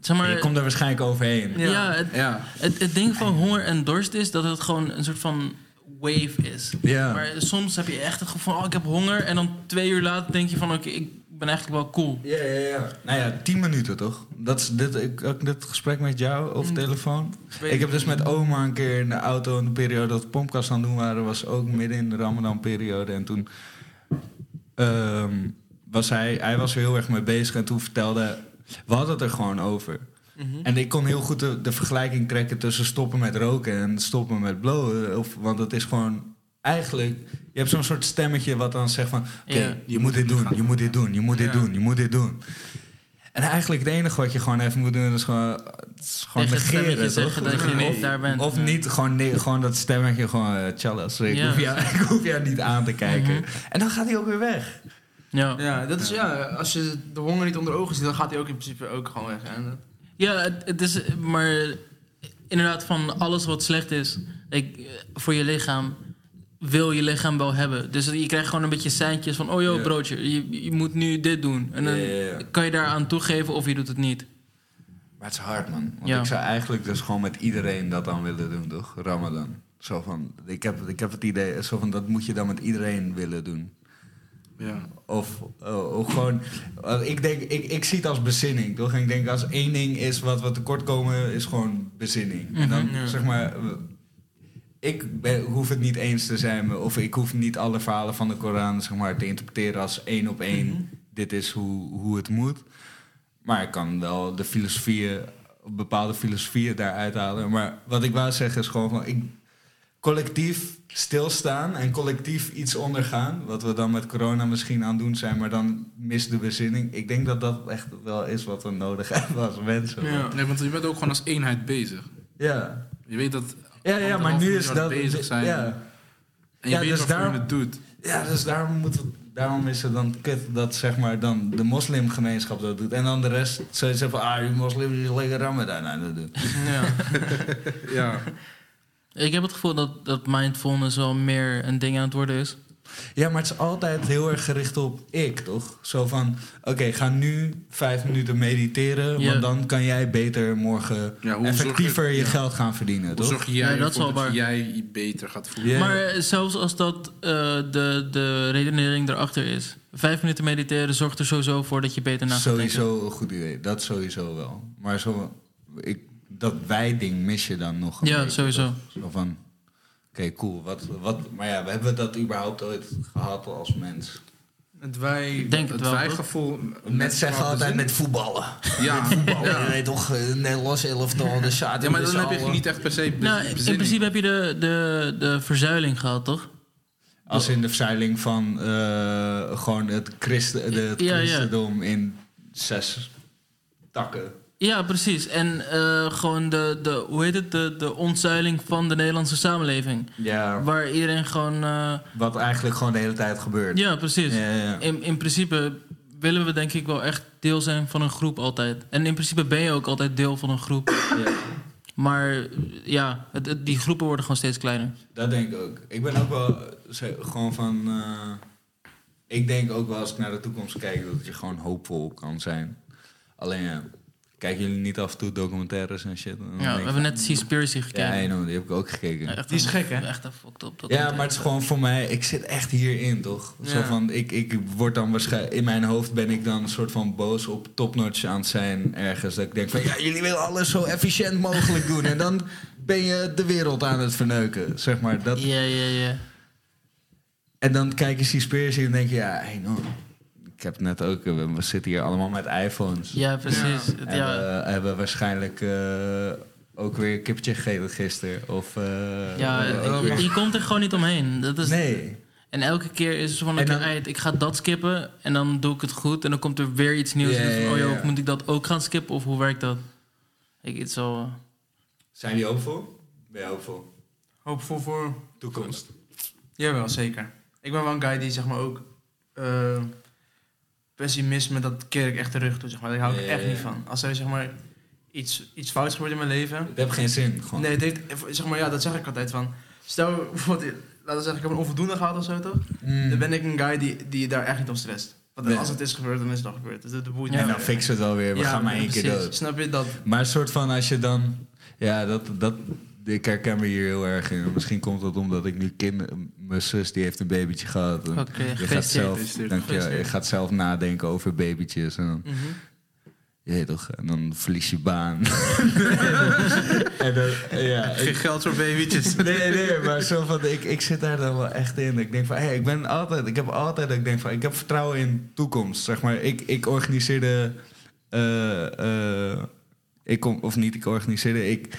Zeg maar, Je komt er waarschijnlijk overheen. ja, het, Ja. het, het ding van honger en dorst is dat het gewoon een soort van wave is. Ja. Maar soms heb je echt het gevoel van, oh, ik heb honger. En dan twee uur later denk je van, oké, ik ben eigenlijk wel cool. Ja, ja, ja. Nou ja, tien minuten toch? Dat is dit, ik had dit gesprek met jou over telefoon. Weet Ik heb dus met oma een keer in de auto in de periode dat Pompkast aan het doen waren, was ook midden in de Ramadan-periode. En toen ehm, was hij, hij was er heel erg mee bezig en toen vertelde, we hadden het er gewoon over. En ik kon heel goed de, de vergelijking trekken tussen stoppen met roken en stoppen met blowen. Of, want het is gewoon eigenlijk, je hebt zo'n soort stemmetje wat dan zegt van, oké, Ja. je moet dit doen, je moet dit doen, je moet dit Ja. doen, je moet dit doen. En eigenlijk het enige wat je gewoon even moet doen is gewoon, is gewoon negeren, toch? zeggen dat je Of- niet daar bent. Of Ja. niet, gewoon, nee, gewoon dat stemmetje gewoon, uh, tjallas, ik, hoef jou, ik hoef jou niet aan te kijken. Mhm. En dan gaat hij ook weer weg. Ja. Ja, dat is ja, als je de honger niet onder ogen ziet, dan gaat hij ook in principe ook gewoon weg. En dat- Ja, het, het is maar inderdaad van alles wat slecht is ik, voor je lichaam, wil je lichaam wel hebben. Dus je krijgt gewoon een beetje seintjes van, oh joh broodje, je, je moet nu dit doen. En dan Ja, ja, ja. kan je daaraan toegeven of je doet het niet. Maar het is hard, man. Want Ja. ik zou eigenlijk dus gewoon met iedereen dat dan willen doen, toch? Ramadan. Zo van, ik heb, ik heb het idee, zo van, dat moet je dan met iedereen willen doen. Ja. Of, eh, of gewoon, eh, ik denk, ik, ik zie het als bezinning, toch? En ik denk als één ding is wat we tekort komen, is gewoon bezinning. En dan, Mhm, ja. zeg maar, eh, ik ben, hoef het niet eens te zijn, of ik hoef niet alle verhalen van de Koran, zeg maar, te interpreteren als één op één. Mhm. Dit is hoe, hoe het moet. Maar ik kan wel de filosofieën, bepaalde filosofieën daaruit halen. Maar wat ik wou zeggen is gewoon van, ik, collectief stilstaan en collectief iets ondergaan. Wat we dan met corona misschien aan het doen zijn, maar dan mist de bezinning. Ik denk dat dat echt wel is wat we nodig hebben als mensen. Ja. Nee, want je bent ook gewoon als eenheid bezig. ja. Je weet dat. Ja, ja, maar nu is dat... bezig zijn. Ja, En je Ja, weet dus waarvoor daarom- je het doet. ja dus daarom, moeten we- daarom is het dan kut dat zeg maar dan de moslimgemeenschap dat doet. En dan de rest zoiets van, ah, die moslim is lekker ramadan aan het doen. Ja. Ja. Ik heb het gevoel dat, dat mindfulness wel meer een ding aan het worden is. Ja, maar het is altijd heel erg gericht op ik, toch? Zo van, oké, ga nu vijf minuten mediteren... Ja. want dan kan jij beter morgen Ja, je- effectiever je, ja. geld gaan verdienen, Hoe toch? zorg jij Ja, dat dat waar. jij je beter gaat voelen? Maar eh, zelfs als dat eh, de, de redenering erachter is. Vijf minuten mediteren zorgt er sowieso voor dat je beter na gaat denken. Sowieso een goed idee, dat sowieso wel. Maar zo, ik, dat wij-ding mis je dan nog een Ja, beetje, sowieso. toch? Zo van, oké, cool, wat, wat... Maar ja, hebben we dat überhaupt ooit gehad als mens? Het wij... Denk het Het wel. toch? wijgevoel. Mensen zeggen altijd met voetballen. Ja, Voetballen, ja. je weet toch, eh, Nederlands elftal, de zaten ja, maar dan heb je niet echt per se Nou, in principe heb je de, de, de verzuiling gehad, toch? Als in de verzuiling van eh, gewoon het, christen, de, het Ja, ja. christendom in zes takken. Ja, precies. En eh, gewoon de, de, hoe heet het, de, de ontzuiling van de Nederlandse samenleving. Ja, Waar iedereen gewoon... eh, wat eigenlijk gewoon de hele tijd gebeurt. ja, precies. Ja, ja. In, in principe willen we denk ik wel echt deel zijn van een groep altijd. En in principe ben je ook altijd deel van een groep. Ja. Maar ja, het, het- die groepen worden gewoon steeds kleiner. Dat denk ik ook. Ik ben ook wel gewoon van. eh, ik denk ook wel als ik naar de toekomst kijk dat je gewoon hoopvol kan zijn. Alleen Kijken jullie niet af en toe documentaires en shit? Dan Ja, we hebben net Seaspiracy gekeken. Ja, die heb ik ook gekeken. Echt Die is gek, hè? Echt een fucked up. Ja, maar het is gewoon voor mij, ik zit echt hierin, toch? Zo van, ik, ik word dan waarschijnlijk, in mijn hoofd ben ik dan een soort van boos op topnotch aan het zijn ergens. Dat ik denk van, ja, jullie willen alles zo efficiënt mogelijk doen. En dan ben je de wereld aan het verneuken, zeg maar. Dat, Ja, ja, ja. en dan kijk je Seaspiracy en denk je, ja, hey, no, ik heb het net ook, eh, we, zitten hier allemaal met iPhones. Ja, precies. En Ja, we hebben waarschijnlijk eh, ook weer een kippetje gegeten gisteren. Of, eh, ja, eh, je, je komt er gewoon niet omheen. Dat is, nee. En elke keer is het zo van, uit, ik ga dat skippen en dan doe ik het goed. En dan komt er weer iets nieuws. Ja, en dan van, ja, oh joh, ja. moet ik dat ook gaan skippen of hoe werkt dat? Ik, het zo... eh, Zijn jullie hoopvol? Ben je hoopvol? Hoopvol voor... Toekomst. Jawel, zeker. Ik ben wel een guy die zeg maar ook... eh, pessimisme, dat keer ik echt terug toe, zeg maar. Daar hou ik Ja, echt ja, niet ja. van. Als er zeg maar iets, iets fouts gebeurt in mijn leven... Het heeft geen zin. Gewoon. Nee, het heeft, zeg maar, ja, dat zeg ik altijd van. Stel, bijvoorbeeld, laten we zeggen, ik heb een onvoldoende gehad of zo, toch? Mm. Dan ben ik een guy die, die daar echt niet om stresst. Want Nee. als het is gebeurd, dan is het al gebeurd. Dus dat dat boeit En niet. dan fixen we het wel weer. We Ja, gaan maar één keer dood. Snap je dat? Maar een soort van als je dan... Ja, dat, dat, ik herken me hier heel erg in. Misschien komt dat omdat ik nu kinderen... Mijn zus die heeft een babytje gehad. En Oké, je, gaat zelf, dank je, je gaat zelf nadenken over babytjes. En dan, je weet toch, en dan verlies je baan. en dan, ja, Geen geld voor babytjes. Nee, nee, maar zo van, ik, ik zit daar dan wel echt in. Ik denk van, hey, ik ben altijd, ik heb altijd, ik denk van, ik heb vertrouwen in toekomst. Zeg maar, ik, ik organiseerde, eh, eh, ik kom, of niet, ik organiseerde, ik,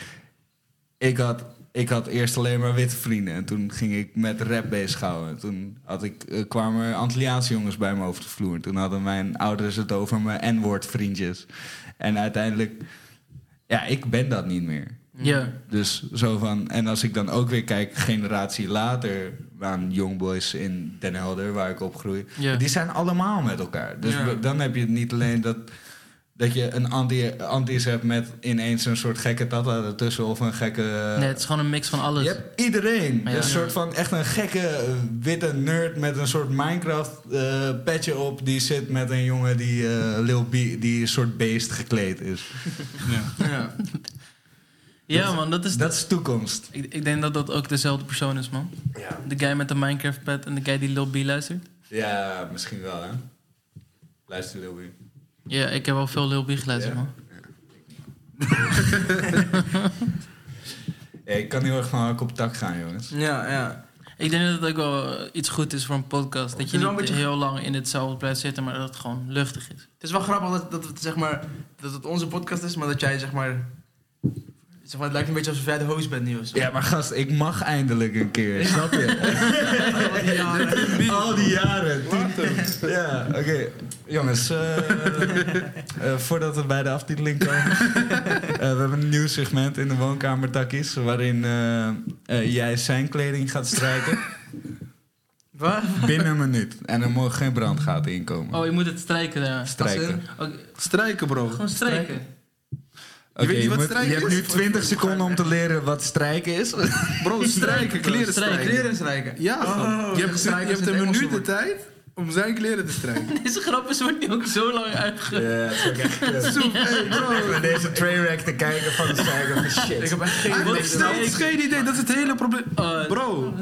ik had, ik had eerst alleen maar witte vrienden. En toen ging ik met rap bezighouden. Toen had ik, eh, kwamen Antilliaanse jongens bij me over de vloer. Toen hadden mijn ouders het over mijn N-woord vriendjes. En uiteindelijk, ja, ik ben dat niet meer. Ja. Dus zo van, en als ik dan ook weer kijk, generatie later aan Youngboys in Den Helder, waar ik opgroei, Ja. die zijn allemaal met elkaar. Dus Ja. dan heb je het niet alleen dat, dat je een anti, antis hebt met ineens een soort gekke tata ertussen of een gekke. Nee, het is gewoon een mix van alles. Je hebt iedereen. Ja. Een soort van echt een gekke eh, witte nerd met een soort Minecraft eh petje op. Die zit met een jongen die eh Lil B, die een soort beest gekleed is. Ja. Ja, man, dat is... Dat is toekomst. Ik, ik denk dat dat ook dezelfde persoon is, man. Ja. De guy met de Minecraft pet en de guy die Lil B luistert. Ja, misschien wel, hè? Luister, Lil B. Ja, ik heb wel veel Lil B geluisterd, Ja. man. Ja, ik kan heel erg van hak op tak gaan, jongens. Ja, ja. Ik denk dat het ook wel iets goed is voor een podcast. Dat je niet beetje- heel lang in hetzelfde blijft zitten, maar dat het gewoon luchtig is. Het is wel grappig dat, dat, het, zeg maar, dat het onze podcast is, maar dat jij zeg maar... Zeg maar het lijkt een beetje alsof jij de host bent nu of zo. Ja, maar gast, ik mag eindelijk een keer, snap je? Al die jaren. tien- Ja, oké. Jongens, eh, eh, voordat we bij de aftiteling komen. eh, we hebben een nieuw segment in de woonkamer Takkies... waarin jij zijn kleding gaat strijken. Wat? Binnen een minuut. En er mogen geen brandgaten inkomen. Oh, je moet het strijken daar. Strijken. Oké, Strijken, bro. gewoon strijken. Oké, weet niet je, wat moet- strijken je hebt nu 20 seconden om te leren wat strijken is. Bro, strijken, kleren strijken. Kleren strijken. Ja, Oh, je hebt, strijken je hebt een minuut de tijd om zijn kleren te strijken. Deze grapjes wordt nu ook zo lang uitge... Ja, het is ook echt kut. Met deze trainwreck te kijken van de van shit. Ik heb echt geen idee. steeds geen idee, dat is het hele probleem. Oh, Bro,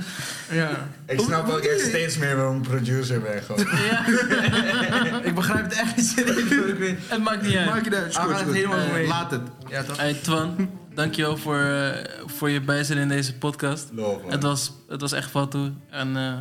Ja. Ik snap ook echt steeds meer waarom producer ben. Gewoon. ja, Ik begrijp het echt niet serieus. Ik weet- het maakt niet uit. maak je uit. Is Ah, het goed. helemaal Eh, mee. Laat het. Ja, toch? Hey, Twan, dankjewel voor, eh, voor je bijzijn in deze podcast. Love, man. Het was, het was echt wat toe. En eh,